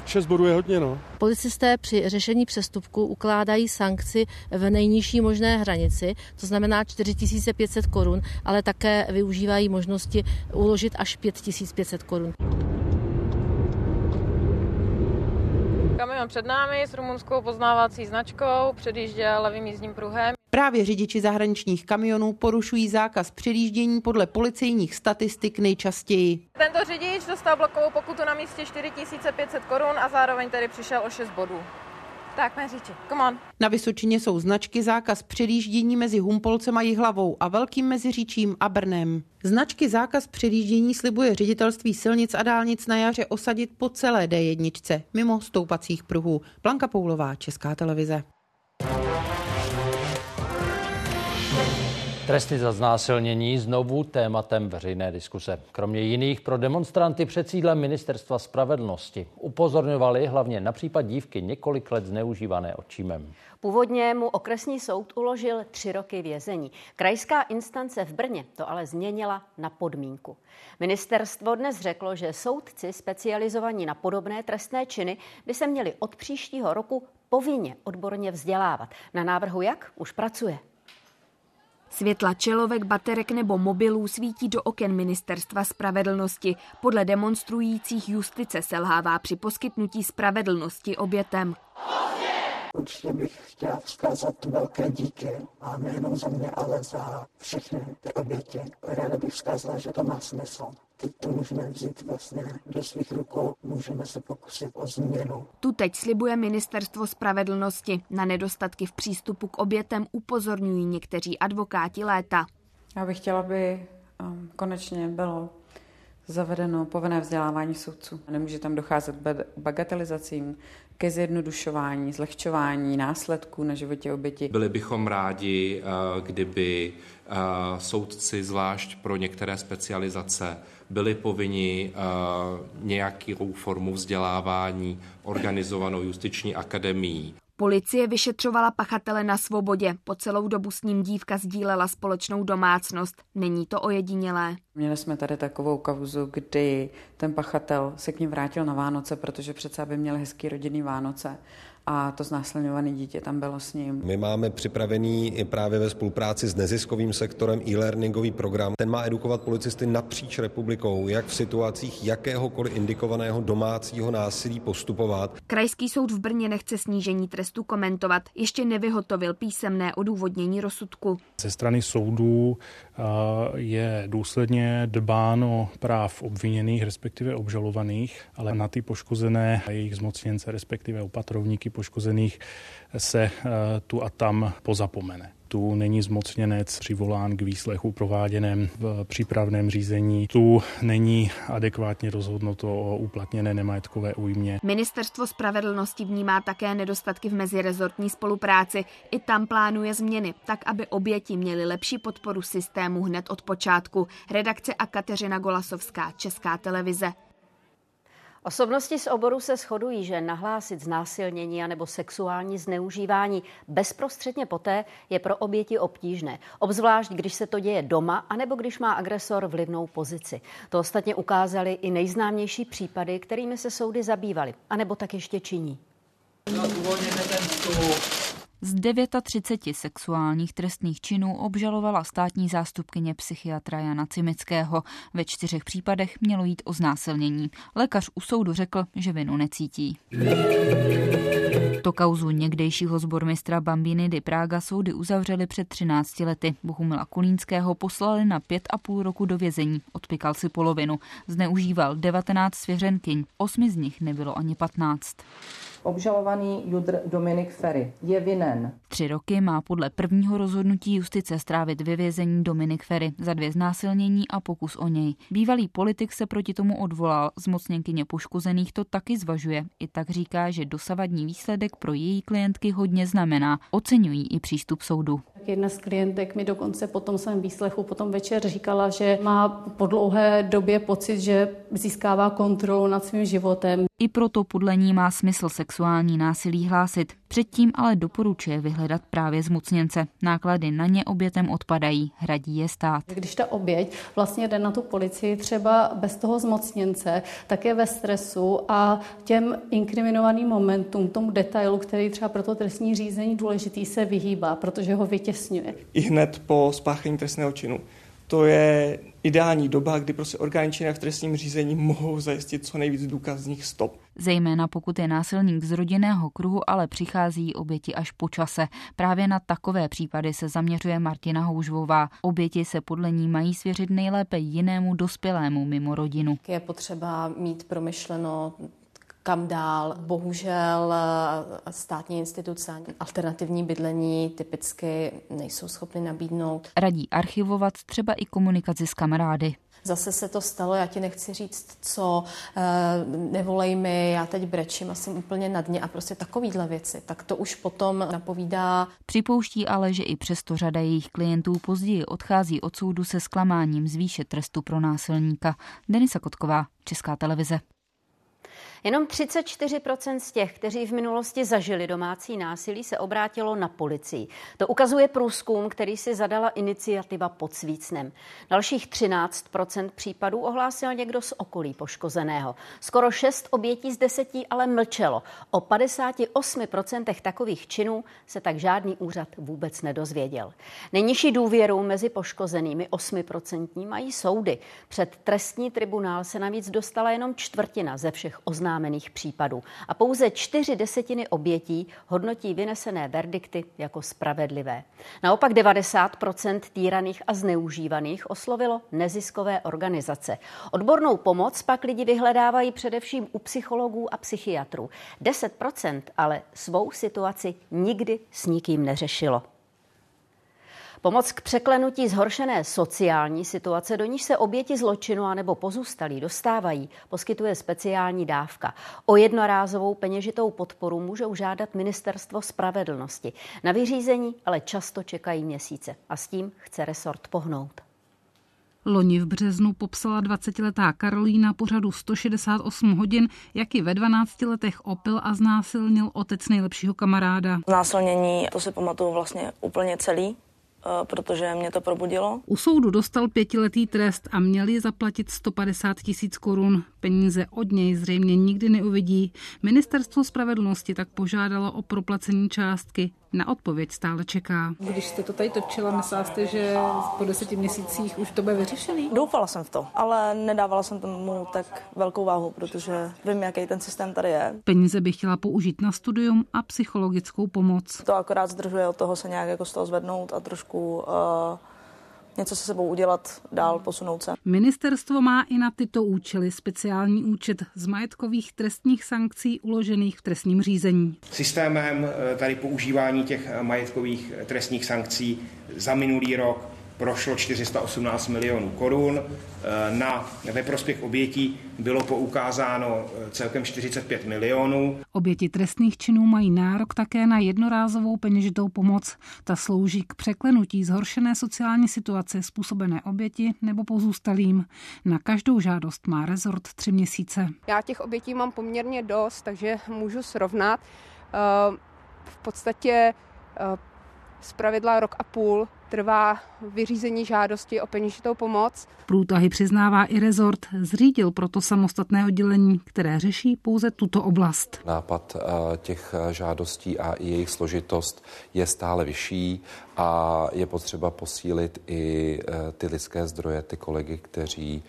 6 bodů je hodně, no. Policisté při řešení přestupku ukládají sankci v nejnižší možné hranici, to znamená 4500 korun, ale také využívají možnosti uložit až 5500 korun. Kamion před námi s rumunskou poznávací značkou předjížděl levým jízdním pruhem. Právě řidiči zahraničních kamionů porušují zákaz předjíždění podle policejních statistik nejčastěji. Tento řidič dostal blokovou pokutu na místě 4500 korun a zároveň tedy přišel o 6 bodů. Tak, mé říči, come on. Na Vysočině jsou značky zákaz předjíždění mezi Humpolcem a Jihlavou a Velkým Meziříčím a Brnem. Značky zákaz předjíždění slibuje ředitelství silnic a dálnic na jaře osadit po celé D1, mimo stoupacích pruhů. Blanka Poulová, Česká televize. Tresty za znásilnění znovu tématem veřejné diskuse. Kromě jiných pro demonstranty před sídlem Ministerstva spravedlnosti upozorňovali hlavně na případ dívky několik let zneužívané očímem. Původně mu okresní soud uložil tři roky vězení. Krajská instance v Brně to ale změnila na podmínku. Ministerstvo dnes řeklo, že soudci specializovaní na podobné trestné činy by se měli od příštího roku povinně odborně vzdělávat. Na návrhu jak už pracuje. Světla čelovek, baterek nebo mobilů svítí do oken ministerstva spravedlnosti. Podle demonstrujících justice selhává při poskytnutí spravedlnosti obětem. Určitě bych chtěla vzkázat velké díky a nejenom za mě, ale za všechny ty oběti. Ráda bych vzkázala, že to má smysl. Teď to můžeme vzít vlastně do svých rukou, můžeme se pokusit o změnu. Tu teď slibuje ministerstvo spravedlnosti. Na nedostatky v přístupu k obětem upozorňují někteří advokáti léta. Já bych chtěla, aby um, konečně bylo zavedeno povinné vzdělávání soudců. Nemůže tam docházet k bagatelizacím, ke zjednodušování, zlehčování následků na životě oběti. Byli bychom rádi, uh, kdyby uh, soudci, zvlášť pro některé specializace, byli povinni uh, nějakou formu vzdělávání organizovanou justiční akademií. Policie vyšetřovala pachatele na svobodě. Po celou dobu s ním dívka sdílela společnou domácnost. Není to ojedinělé. Měli jsme tady takovou kauzu, kdy ten pachatel se k ním vrátil na Vánoce, protože přece aby měl hezký rodinný Vánoce a to znásilňované dítě tam bylo s ním. My máme připravený i právě ve spolupráci s neziskovým sektorem e-learningový program. Ten má edukovat policisty napříč republikou, jak v situacích jakéhokoliv indikovaného domácího násilí postupovat. Krajský soud v Brně nechce snížení trestu komentovat. Ještě nevyhotovil písemné odůvodnění rozsudku. Ze strany soudů je důsledně dbáno práv obviněných, respektive obžalovaných, ale na ty poškozené a jejich zmocněnce, respektive opatrovníky poškozených se eh, tu a tam pozapomene. Tu není zmocněnec přivolán k výslechu prováděném v přípravném řízení. Tu není adekvátně rozhodnuto o uplatněné nemajetkové újmě. Ministerstvo spravedlnosti vnímá také nedostatky v mezirezortní spolupráci. I tam plánuje změny, tak aby oběti měly lepší podporu systému hned od počátku. Redakce a Kateřina Golasovská, Česká televize. Osobnosti z oboru se shodují, že nahlásit znásilnění anebo sexuální zneužívání bezprostředně poté je pro oběti obtížné. Obzvlášť, když se to děje doma, anebo když má agresor vlivnou pozici. To ostatně ukázali i nejznámější případy, kterými se soudy zabývaly, anebo tak ještě činí. No, z 39 sexuálních trestných činů obžalovala státní zástupkyně psychiatra Jana Cimického. Ve čtyřech případech mělo jít o znásilnění. Lékař u soudu řekl, že vinu necítí. To kauzu někdejšího zbormistra Bambiny di Praga soudy uzavřeli před 13 lety. Bohumila Kulínského poslali na pět a půl roku do vězení. Odpikal si polovinu. Zneužíval 19 svěřenkyň. Osmi z nich nebylo ani 15. Obžalovaný Judr Dominik Ferry je vinen. Tři roky má podle prvního rozhodnutí justice strávit ve vězení Dominik Ferry za dvě znásilnění a pokus o něj. Bývalý politik se proti tomu odvolal, zmocněnkyně poškozených to taky zvažuje. I tak říká, že dosavadní výsledek pro její klientky hodně znamená. Oceňují i přístup soudu. Jedna z klientek mi dokonce po tom svém výslechu potom večer říkala, že má po dlouhé době pocit, že získává kontrolu nad svým životem. I proto podle ní má smysl sexuální násilí hlásit. Předtím ale doporučuje vyhledat právě zmocněnce. Náklady na ně obětem odpadají, hradí je stát. Když ta oběť vlastně jde na tu policii třeba bez toho zmocněnce, tak je ve stresu a těm inkriminovaným momentům, tomu detailu, který třeba pro to trestní řízení důležitý, se vyhýbá, protože ho vytěsňuje. I hned po spáchání trestného činu to je ideální doba, kdy prostě orgány činné v trestním řízení mohou zajistit co nejvíc důkazních stop. Zejména pokud je násilník z rodinného kruhu, ale přichází oběti až po čase. Právě na takové případy se zaměřuje Martina Houžvová. Oběti se podle ní mají svěřit nejlépe jinému dospělému mimo rodinu. Je potřeba mít promyšleno kam dál. Bohužel eh, státní instituce alternativní bydlení typicky nejsou schopny nabídnout. Radí archivovat třeba i komunikaci s kamarády. Zase se to stalo, já ti nechci říct, co, eh, nevolej mi, já teď brečím a jsem úplně na dně a prostě takovýhle věci, tak to už potom napovídá. Připouští ale, že i přesto řada jejich klientů později odchází od soudu se zklamáním z výše trestu pro násilníka. Denisa Kotková, Česká televize. Jenom 34% z těch, kteří v minulosti zažili domácí násilí, se obrátilo na policii. To ukazuje průzkum, který si zadala iniciativa pod Svícnem. Dalších 13% případů ohlásil někdo z okolí poškozeného. Skoro 6 obětí z 10 ale mlčelo. O 58% takových činů se tak žádný úřad vůbec nedozvěděl. Nejnižší důvěru mezi poškozenými 8% mají soudy. Před trestní tribunál se navíc dostala jenom čtvrtina ze všech oznámení oznámených případů a pouze čtyři desetiny obětí hodnotí vynesené verdikty jako spravedlivé. Naopak 90% týraných a zneužívaných oslovilo neziskové organizace. Odbornou pomoc pak lidi vyhledávají především u psychologů a psychiatrů. 10% ale svou situaci nikdy s nikým neřešilo. Pomoc k překlenutí zhoršené sociální situace, do níž se oběti zločinu anebo pozůstalí dostávají, poskytuje speciální dávka. O jednorázovou peněžitou podporu může žádat Ministerstvo spravedlnosti. Na vyřízení ale často čekají měsíce a s tím chce resort pohnout. Loni v březnu popsala 20-letá Karolína pořadu 168 hodin, jak ji ve 12 letech opil a znásilnil otec nejlepšího kamaráda. Znásilnění, to si pamatuju vlastně úplně celý, protože mě to probudilo. U soudu dostal pětiletý trest a měli zaplatit 150 tisíc korun. Peníze od něj zřejmě nikdy neuvidí. Ministerstvo spravedlnosti tak požádalo o proplacení částky. Na odpověď stále čeká. Když jste to tady točila, myslela jste, že po deseti měsících už to bude vyřešený? Doufala jsem v to, ale nedávala jsem tomu tak velkou váhu, protože vím, jaký ten systém tady je. Peníze bych chtěla použít na studium a psychologickou pomoc. To akorát zdržuje od toho se nějak jako z toho zvednout a trošku uh, něco se sebou udělat, dál posunout se. Ministerstvo má i na tyto účely speciální účet z majetkových trestních sankcí uložených v trestním řízení. Systémem eh, tady používání těch eh, majetkových trestních sankcí za minulý rok prošlo 418 milionů korun. Eh, na, ve prospěch obětí bylo poukázáno eh, celkem 45 milionů. Oběti trestných činů mají nárok také na jednorázovou peněžitou pomoc. Ta slouží k překlenutí zhoršené sociální situace způsobené oběti nebo pozůstalým. Na každou žádost má rezort tři měsíce. Já těch obětí mám poměrně dost, takže můžu srovnat. Eh, v podstatě z pravidla rok a půl trvá vyřízení žádosti o peněžitou pomoc. Průtahy přiznává i rezort, zřídil proto samostatné oddělení, které řeší pouze tuto oblast. Nápad eh, těch eh, žádostí a i jejich složitost je stále vyšší a je potřeba posílit i eh, ty lidské zdroje, ty kolegy, kteří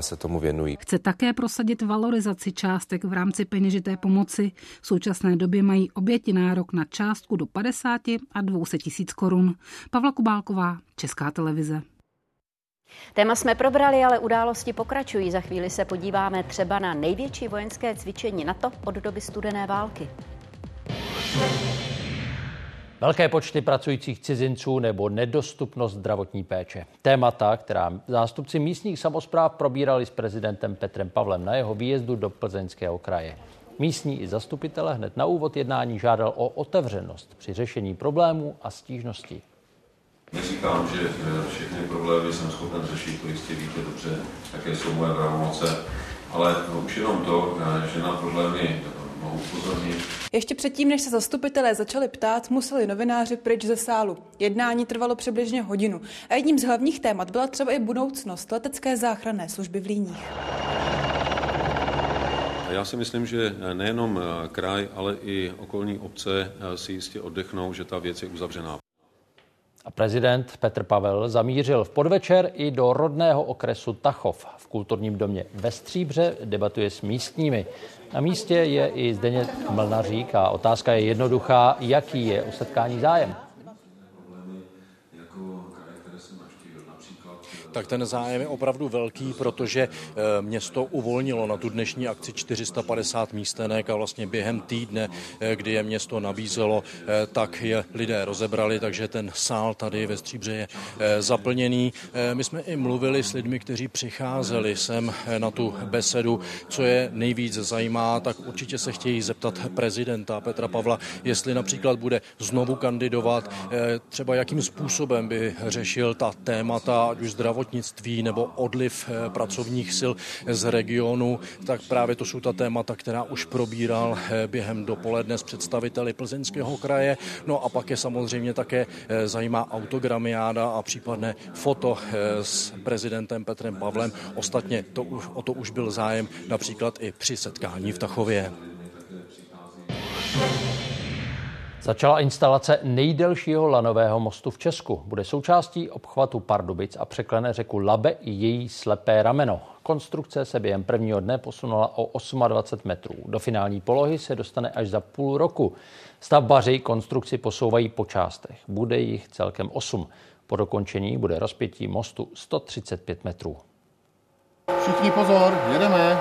se tomu věnují. Chce také prosadit valorizaci částek v rámci peněžité pomoci. V současné době mají oběti nárok na částku do 50 a 200 tisíc korun. Pavla Kubálková, Česká televize. Téma jsme probrali, ale události pokračují. Za chvíli se podíváme třeba na největší vojenské cvičení NATO od doby studené války. Velké počty pracujících cizinců nebo nedostupnost zdravotní péče. Témata, která zástupci místních samozpráv probírali s prezidentem Petrem Pavlem na jeho výjezdu do Plzeňského kraje. Místní i zastupitele hned na úvod jednání žádal o otevřenost při řešení problémů a stížností. Neříkám, že všechny problémy jsem schopen řešit, to jistě víte dobře, jaké jsou moje pravomoce, ale už jenom to, že na problémy mohu upozornit. Ještě předtím, než se zastupitelé začali ptát, museli novináři pryč ze sálu. Jednání trvalo přibližně hodinu a jedním z hlavních témat byla třeba i budoucnost letecké záchranné služby v Líních. Já si myslím, že nejenom kraj, ale i okolní obce si jistě oddechnou, že ta věc je uzavřená. A prezident Petr Pavel zamířil v podvečer i do rodného okresu Tachov. V kulturním domě ve Stříbře debatuje s místními. Na místě je i Zdeněk Mlnařík a otázka je jednoduchá, jaký je o setkání zájem. Tak ten zájem je opravdu velký, protože eh, město uvolnilo na tu dnešní akci 450 místenek a vlastně během týdne, eh, kdy je město nabízelo, eh, tak je lidé rozebrali, takže ten sál tady ve Stříbře je zaplněný. My jsme i mluvili s lidmi, kteří přicházeli sem na tu besedu, co je nejvíc zajímá, tak určitě se chtějí zeptat prezidenta Petra Pavla, jestli například bude znovu kandidovat, třeba jakým způsobem by řešil ta témata, ať už zdravotní zdravotnictví nebo odliv eh, pracovních sil z regionu, tak právě to jsou ta témata, která už probíral eh, během dopoledne s představiteli Plzeňského kraje. No a pak je samozřejmě také eh, zajímá autogramiáda a případné foto s prezidentem Petrem Pavlem. Ostatně to, o to už byl zájem například i při setkání v Tachově. Začala instalace nejdelšího lanového mostu v Česku. Bude součástí obchvatu Pardubic a překlene řeku Labe i její slepé rameno. Konstrukce se během prvního dne posunula o 28 metrů. Do finální polohy se dostane až za půl roku. Stavbaři konstrukci posouvají po částech. Bude jich celkem 8. Po dokončení bude rozpětí mostu 135 metrů. Všichni pozor, jedeme.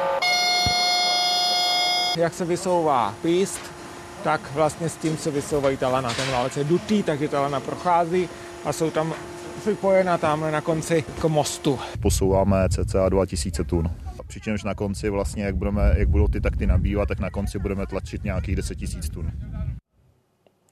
Jak se vysouvá píst, tak vlastně s tím se vysouvají ta lana. Ten válec je dutý, takže ta lana prochází a jsou tam připojena tam na konci k mostu. Posouváme cca 2000 tun. Přičemž na konci vlastně, jak, budeme, jak budou ty takty nabývat, tak na konci budeme tlačit nějakých 10 000 tun.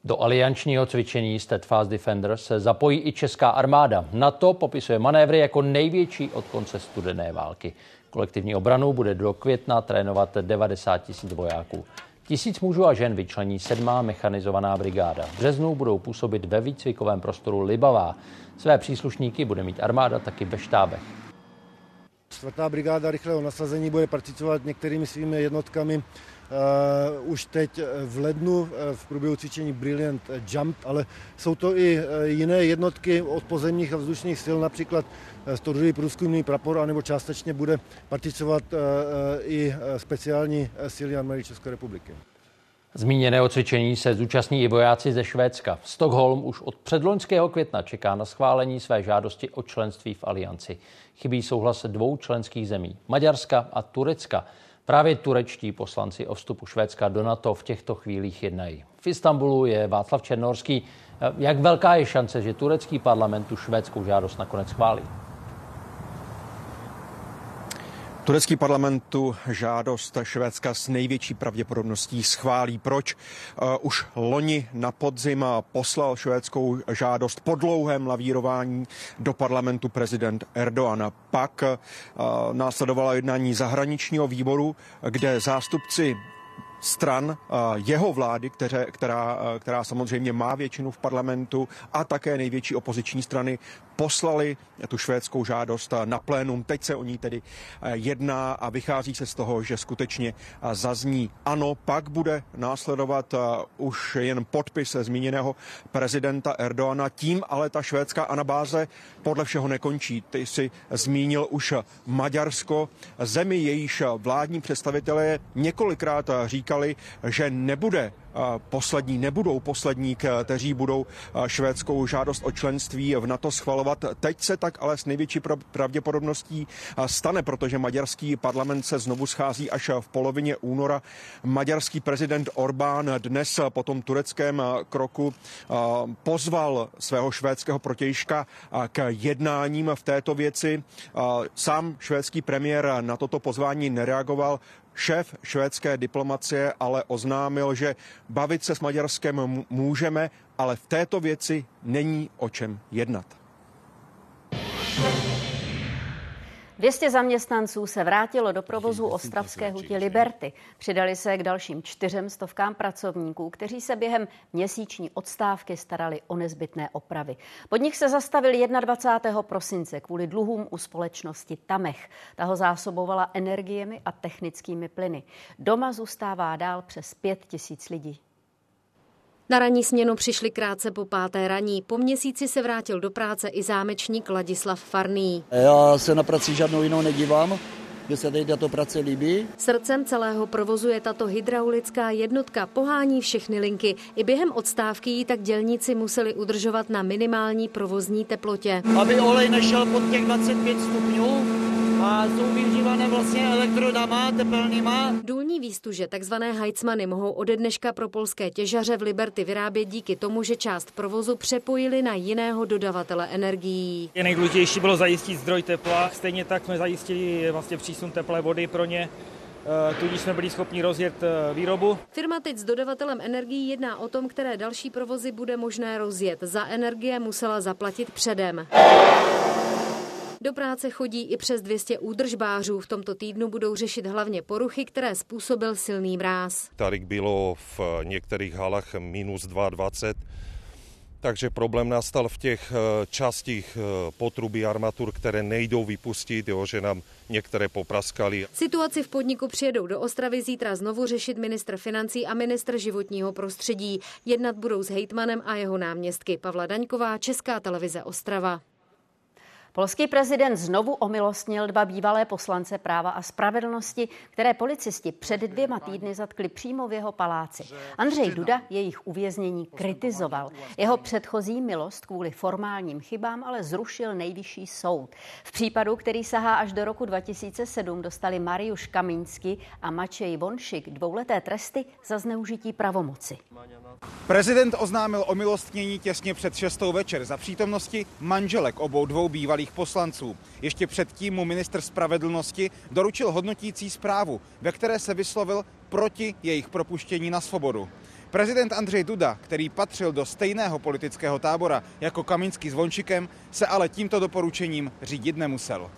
Do aliančního cvičení Steadfast Defender se zapojí i česká armáda. NATO popisuje manévry jako největší od konce studené války. Kolektivní obranu bude do května trénovat 90 tisíc vojáků. Tisíc mužů a žen vyčlení sedmá mechanizovaná brigáda. V březnu budou působit ve výcvikovém prostoru Libavá. Své příslušníky bude mít armáda taky ve štábech. Čtvrtá brigáda rychlého nasazení bude participovat některými svými jednotkami uh, už teď v lednu uh, v průběhu cvičení Brilliant Jump, ale jsou to i jiné jednotky od pozemních a vzdušných sil, například 102. průzkumný prapor, anebo částečně bude participovat i speciální síly armády České republiky. Zmíněného cvičení se zúčastní i vojáci ze Švédska. Stockholm už od předloňského května čeká na schválení své žádosti o členství v alianci. Chybí souhlas dvou členských zemí, Maďarska a Turecka. Právě turečtí poslanci o vstupu Švédska do NATO v těchto chvílích jednají. V Istanbulu je Václav Černorský. Jak velká je šance, že turecký parlament tu švédskou žádost nakonec schválí? Turecký parlament tu žádost Švédska s největší pravděpodobností schválí. Proč? Uh, už loni na podzim poslal švédskou žádost po dlouhém lavírování do parlamentu prezident Erdoğan. Pak uh, následovala jednání zahraničního výboru, kde zástupci stran jeho vlády, které, která, která samozřejmě má většinu v parlamentu a také největší opoziční strany poslali tu švédskou žádost na plénum. Teď se o ní tedy jedná a vychází se z toho, že skutečně zazní ano. Pak bude následovat už jen podpis zmíněného prezidenta Erdoana. Tím ale ta švédská anabáze podle všeho nekončí. Ty si zmínil už Maďarsko, zemi jejíž vládní představitelé několikrát říkali, že nebude poslední, nebudou poslední, kteří budou švédskou žádost o členství v NATO schvalovat. Teď se tak ale s největší pravděpodobností stane, protože maďarský parlament se znovu schází až v polovině února. Maďarský prezident Orbán dnes po tom tureckém kroku pozval svého švédského protějška k jednáním v této věci. Sám švédský premiér na toto pozvání nereagoval. Šéf švédské diplomacie ale oznámil, že bavit se s Maďarskem můžeme, ale v této věci není o čem jednat. 200 zaměstnanců se vrátilo do provozu ostravské hutě Liberty. Přidali se k dalším čtyřem stovkám pracovníků, kteří se během měsíční odstávky starali o nezbytné opravy. Podnik se zastavil 21. prosince kvůli dluhům u společnosti Tamech. Ta ho zásobovala energiemi a technickými plyny. Doma zůstává dál přes 5 tisíc lidí. Na ranní směnu přišli krátce po páté raní. Po měsíci se vrátil do práce i zámečník Ladislav Farný. Já se na prací žádnou jinou nedívám. Mně se tady tato práce líbí. Srdcem celého provozu je tato hydraulická jednotka, pohání všechny linky. I během odstávky ji tak dělníci museli udržovat na minimální provozní teplotě. Aby olej nešel pod těch 25 stupňů, a jsou využívané vlastně elektrodama tepelnýma. Důlní výstuže, takzvané hajcmany, mohou ode dneška pro polské těžaře v Liberty vyrábět díky tomu, že část provozu přepojili na jiného dodavatele energií. Je nejdůležitější bylo zajistit zdroj tepla, stejně tak jsme zajistili vlastně přísun teplé vody pro ně eh, tudíž jsme byli schopni rozjet eh, výrobu. Firma teď s dodavatelem energií jedná o tom, které další provozy bude možné rozjet. Za energie musela zaplatit předem. Do práce chodí i přes 200 údržbářů. V tomto týdnu budou řešit hlavně poruchy, které způsobil silný mráz. Tady bylo v některých halách minus 22, takže problém nastal v těch eh, častích eh, potrubí armatur, které nejdou vypustit, jo, že nám některé popraskali. Situaci v podniku přijedou do Ostravy zítra znovu řešit ministr financí a ministr životního prostředí. Jednat budou s hejtmanem a jeho náměstky. Pavla Daňková, Česká televize Ostrava. Polský prezident znovu omilostnil dva bývalé poslance práva a spravedlnosti, které policisti před dvěma týdny zatkli přímo v jeho paláci. Andřej Duda jejich uvěznění kritizoval. Jeho předchozí milost kvůli formálním chybám ale zrušil nejvyšší soud. V případu, který sahá až do roku 2007, dostali Mariuš Kamínsky a Mačej Vonšik dvouleté tresty za zneužití pravomoci. Prezident oznámil omilostnění těsně před šestou večer za přítomnosti manželek obou dvou bývalých poslanců. Ještě předtím mu minister spravedlnosti doručil hodnotící zprávu, ve které se vyslovil proti jejich propuštění na svobodu. Prezident Andřej Duda, který patřil do stejného politického tábora jako Kamínský s Vončikem, se ale tímto doporučením řídit nemusel.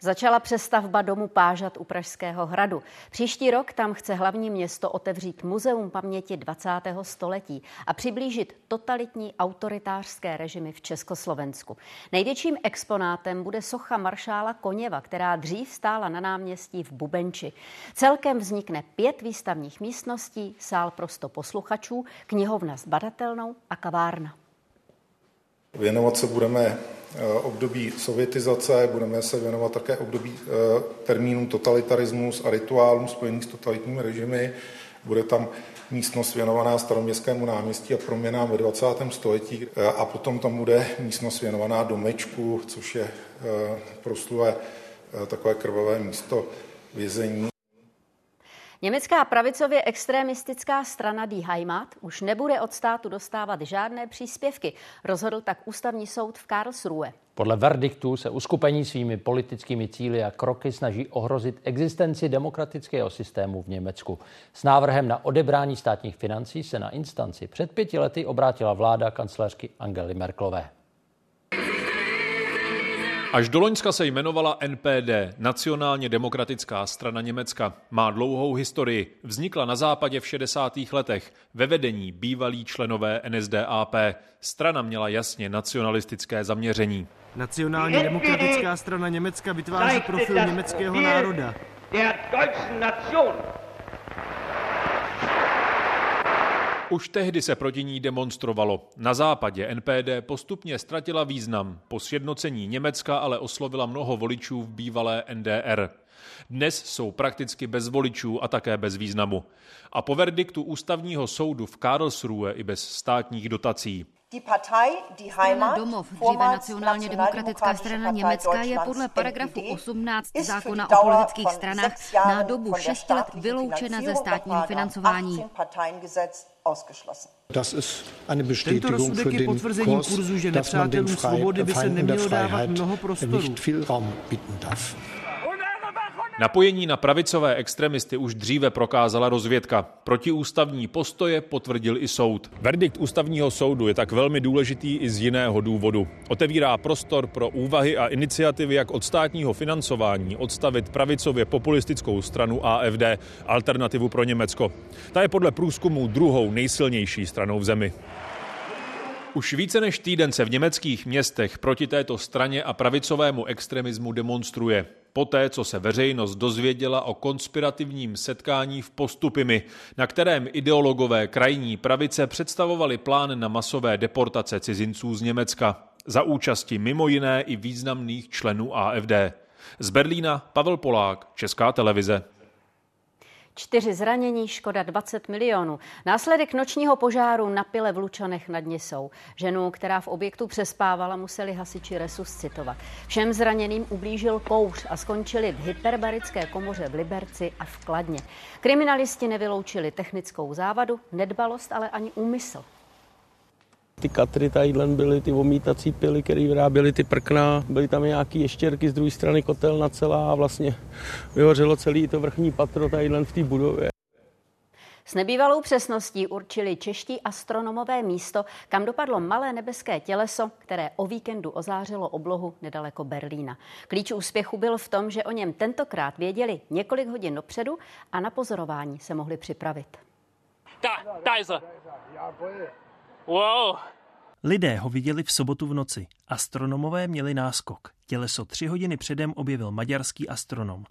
Začala přestavba domu Pážat u Pražského hradu. Příští rok tam chce hlavní město otevřít muzeum paměti 20. století a přiblížit totalitní autoritářské režimy v Československu. Největším exponátem bude socha maršála Koněva, která dřív stála na náměstí v Bubenči. Celkem vznikne pět výstavních místností, sál pro posluchačů, knihovna s badatelnou a kavárna. Věnovat se budeme období sovětizace, budeme se věnovat také období eh, termínů totalitarismus a rituálům spojených s totalitními režimy. Bude tam místnost věnovaná staroměstskému náměstí a proměnám ve 20. století eh, a potom tam bude místnost věnovaná domečku, což je proslulé takové krvavé místo vězení. Německá pravicově extremistická strana Die Heimat už nebude od státu dostávat žádné příspěvky, rozhodl tak ústavní soud v Karlsruhe. Podle verdiktu se uskupení svými politickými cíly a kroky snaží ohrozit existenci demokratického systému v Německu. S návrhem na odebrání státních financí se na instanci před pěti lety obrátila vláda kancelářky Angely Merklové. Až do Loňska se jmenovala NPD, Nacionálně demokratická strana Německa. Má dlouhou historii. Vznikla na západě v 60. letech ve vedení bývalí členové NSDAP. Strana měla jasně nacionalistické zaměření. Nacionálně demokratická strana Německa vytváří profil německého národa. Už tehdy se proti ní demonstrovalo. Na západě NPD postupně ztratila význam. Po sjednocení Německa ale oslovila mnoho voličů v bývalé NDR. Dnes jsou prakticky bez voličů a také bez významu. A po verdiktu ústavního soudu v Karlsruhe i bez státních dotací. Strana Domov, dříve nacionálně demokratická strana Německa, je podle paragrafu 18 zákona o politických stranách na dobu 6 let vyloučena ze státního financování. Tento rozsudek je potvrzením kurzu, že nepřátelům svobody by se nemělo dávat mnoho prostoru. Napojení na pravicové extremisty už dříve prokázala rozvědka. Protiústavní postoje potvrdil i soud. Verdikt ústavního soudu je tak velmi důležitý i z jiného důvodu. Otevírá prostor pro úvahy a iniciativy, jak od státního financování odstavit pravicově populistickou stranu AFD, alternativu pro Německo. Ta je podle průzkumu druhou nejsilnější stranou v zemi. Už více než týden se v německých městech proti této straně a pravicovému extremismu demonstruje. Poté, co se veřejnost dozvěděla o konspirativním setkání v Postupimi, na kterém ideologové krajní pravice představovali plán na masové deportace cizinců z Německa za účasti mimo jiné i významných členů AFD. Z Berlína Pavel Polák, Česká televize. Čtyři zranění, škoda 20 milionů. Následek nočního požáru na pile v Lučanech nad Nisou. Ženu, která v objektu přespávala, museli hasiči resuscitovat. Všem zraněným ublížil kouř a skončili v hyperbarické komoře v Liberci a v Kladně. Kriminalisti nevyloučili technickou závadu, nedbalost, ale ani úmysl. Ty katry tadyhle byly, ty omítací pily, které vyráběly ty prkna, byly tam nějaký ještěrky, z druhé strany kotelna celá a vlastně vyhořelo celý to vrchní patro tadyhle v té budově. S nebývalou přesností určili čeští astronomové místo, kam dopadlo malé nebeské těleso, které o víkendu ozářilo oblohu nedaleko Berlína. Klíč úspěchu byl v tom, že o něm tentokrát věděli několik hodin dopředu a na pozorování se mohli připravit. Da, da ist er. Wow. Lidé ho viděli v sobotu v noci. Astronomové měli náskok. Těleso tři hodiny předem objevil maďarský astronom.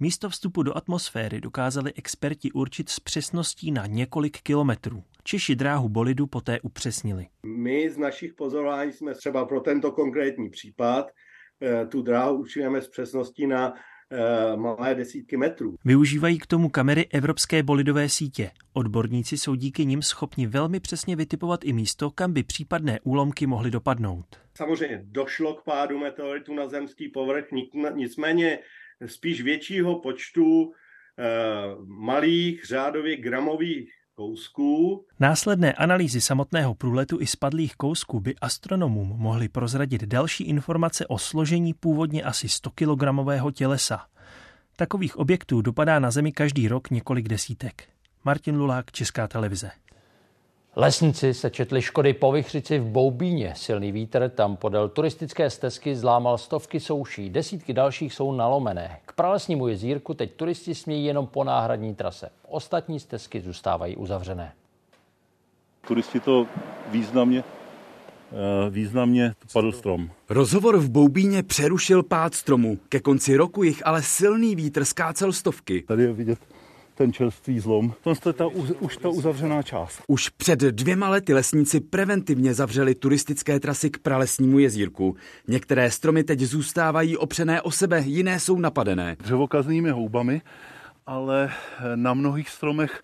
Místo vstupu do atmosféry dokázali experti určit s přesností na několik kilometrů. Češi dráhu bolidu poté upřesnili. My z našich pozorování jsme třeba pro tento konkrétní případ eh, tu dráhu určujeme s přesností na malé desítky metrů. Využívají k tomu kamery Evropské bolidové sítě. Odborníci jsou díky nim schopni velmi přesně vytipovat i místo, kam by případné úlomky mohly dopadnout. Samozřejmě došlo k pádu meteoritu na zemský povrch, nicméně spíš většího počtu eh, malých řádově gramových kousků. Následné analýzy samotného průletu i spadlých kousků by astronomům mohly prozradit další informace o složení původně asi 100 kilogramového tělesa. Takových objektů dopadá na Zemi každý rok několik desítek. Martin Lulák, Česká televize. Lesníci se četli škody po vychřici v Boubíně. Silný vítr tam podél turistické stezky zlámal stovky souší, desítky dalších jsou nalomené. K pralesnímu jezírku teď turisti smějí jenom po náhradní trase. Ostatní stezky zůstávají uzavřené. Turisti to významně eh, významně padl strom. Rozhovor v Boubíně přerušil pád stromu. Ke konci roku jich ale silný vítr skácel stovky. Tady je vidět ten čerstvý zlom. To je ta, už ta uzavřená část. Už před dvěma lety lesníci preventivně zavřeli turistické trasy k pralesnímu jezírku. Některé stromy teď zůstávají opřené o sebe, jiné jsou napadené. Dřevokaznými houbami, ale na mnohých stromech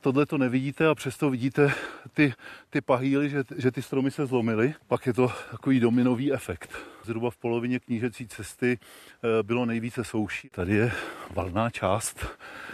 tohle to nevidíte a přesto vidíte ty, ty pahýly, že, že ty stromy se zlomily. Pak je to takový dominový efekt. Zhruba v polovině knížecí cesty eh, bylo nejvíce souší. Tady je valná část Eh,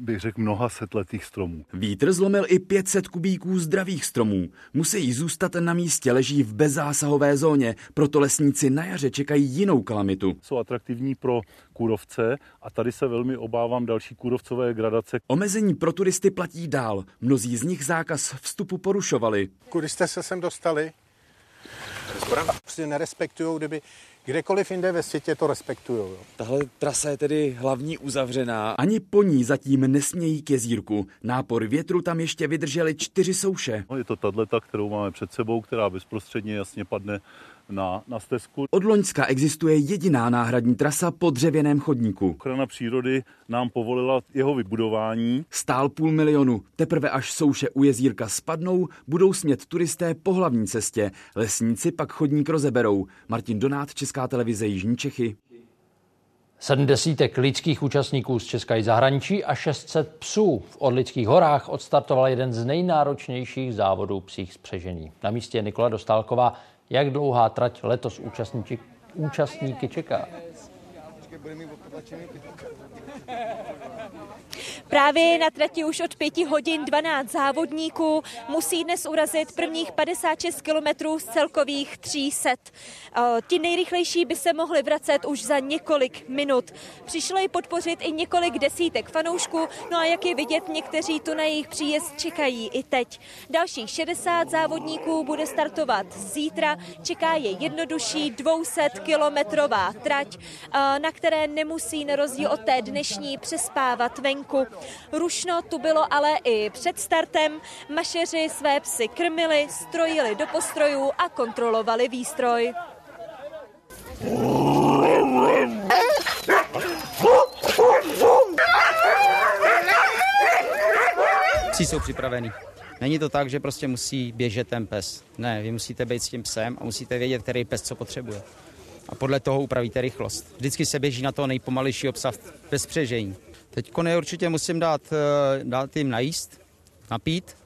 bych řekl, mnoha setletých stromů. Vítr zlomil i 500 kubíků zdravých stromů. Musí zůstat na místě, leží v bezzásahové zóně, proto lesníci na jaře čekají jinou kalamitu. Jsou atraktivní pro kůrovce a tady se velmi obávám další kůrovcové gradace. Omezení pro turisty platí dál. Mnozí z nich zákaz vstupu porušovali. Kudy jste se sem dostali? Prostě nerespektují, kdyby Kdekoliv jinde ve světě to respektují. Tahle trasa je tedy hlavní uzavřená. Ani po ní zatím nesmějí k jezírku. Nápor větru tam ještě vydrželi čtyři souše. No, je to tato, kterou máme před sebou, která bezprostředně jasně padne na, na stezku. Od Loňska existuje jediná náhradní trasa po dřevěném chodníku. Ochrana přírody nám povolila jeho vybudování. Stál půl milionu. Teprve až souše u jezírka spadnou, budou smět turisté po hlavní cestě. Lesníci pak chodník rozeberou. Martin Donát, Česká televize Jižní Čechy. Sedm desítek lidských účastníků z Česka i zahraničí a 600 psů v Orlických horách odstartoval jeden z nejnáročnějších závodů psích spřežení. Na místě je Nikola Dostálková. Jak dlouhá trať letos účastníky, účastníky čeká? Právě na trati už od 5 hodin 12 závodníků musí dnes urazit prvních 56 kilometrů z celkových 300. Ti nejrychlejší by se mohli vracet už za několik minut. Přišlo ji podpořit i několik desítek fanoušků, no a jak je vidět, někteří tu na jejich příjezd čekají i teď. Dalších 60 závodníků bude startovat zítra. Čeká je jednodušší 200 kilometrová trať, na které nemusí na rozdíl od té dnešní přespávat venku. Rušno tu bylo ale i před startem. Mašeři své psy krmili, strojili do postrojů a kontrolovali výstroj. Psi jsou připravený. Není to tak, že prostě musí běžet ten pes. Ne, vy musíte být s tím psem a musíte vědět, který pes co potřebuje. A podle toho upravíte rychlost. Vždycky se běží na to nejpomalejší obsah bez přežení. Teď je určitě musím dát, eh, dát jim najíst, napít,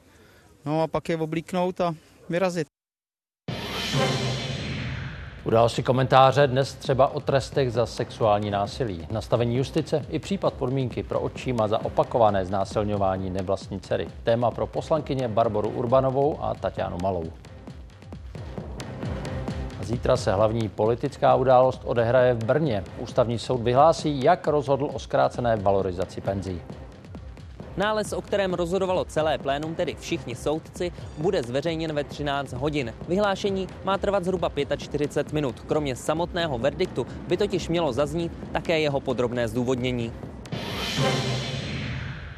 no a pak je oblíknout a vyrazit. Události komentáře dnes třeba o trestech za sexuální násilí, nastavení justice i případ podmínky pro odčíma za opakované znásilňování nevlastní dcery. Téma pro poslankyně Barboru Urbanovou a Tatianu Malou. Zítra se hlavní politická událost odehraje v Brně. Ústavní soud vyhlásí, jak rozhodl o zkrácené valorizaci penzí. Nález, o kterém rozhodovalo celé plénum, tedy všichni soudci, bude zveřejněn ve 13 hodin. Vyhlášení má trvat zhruba 45 minut. Kromě samotného verdiktu by totiž mělo zaznít také jeho podrobné zdůvodnění.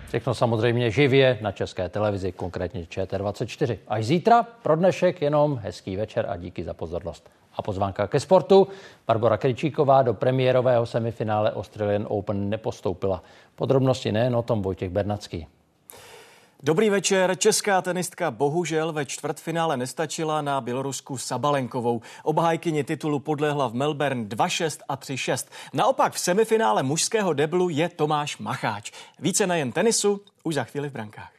Všechno samozřejmě živě na české televizi, konkrétně ČT24. Až zítra pro dnešek jenom hezký večer a díky za pozornost. A pozvánka ke sportu. Barbara Kričíková do premiérového semifinále Australian Open nepostoupila. Podrobnosti nejen o tom Vojtěch Bernacký. Dobrý večer. Česká tenistka bohužel ve čtvrtfinále nestačila na Bělorusku Sabalenkovou. Obhájkyně titulu podlehla v Melbourne 2-6 a 3-6. Naopak v semifinále mužského deblu je Tomáš Macháč. Více nejen tenisu, už za chvíli v brankách.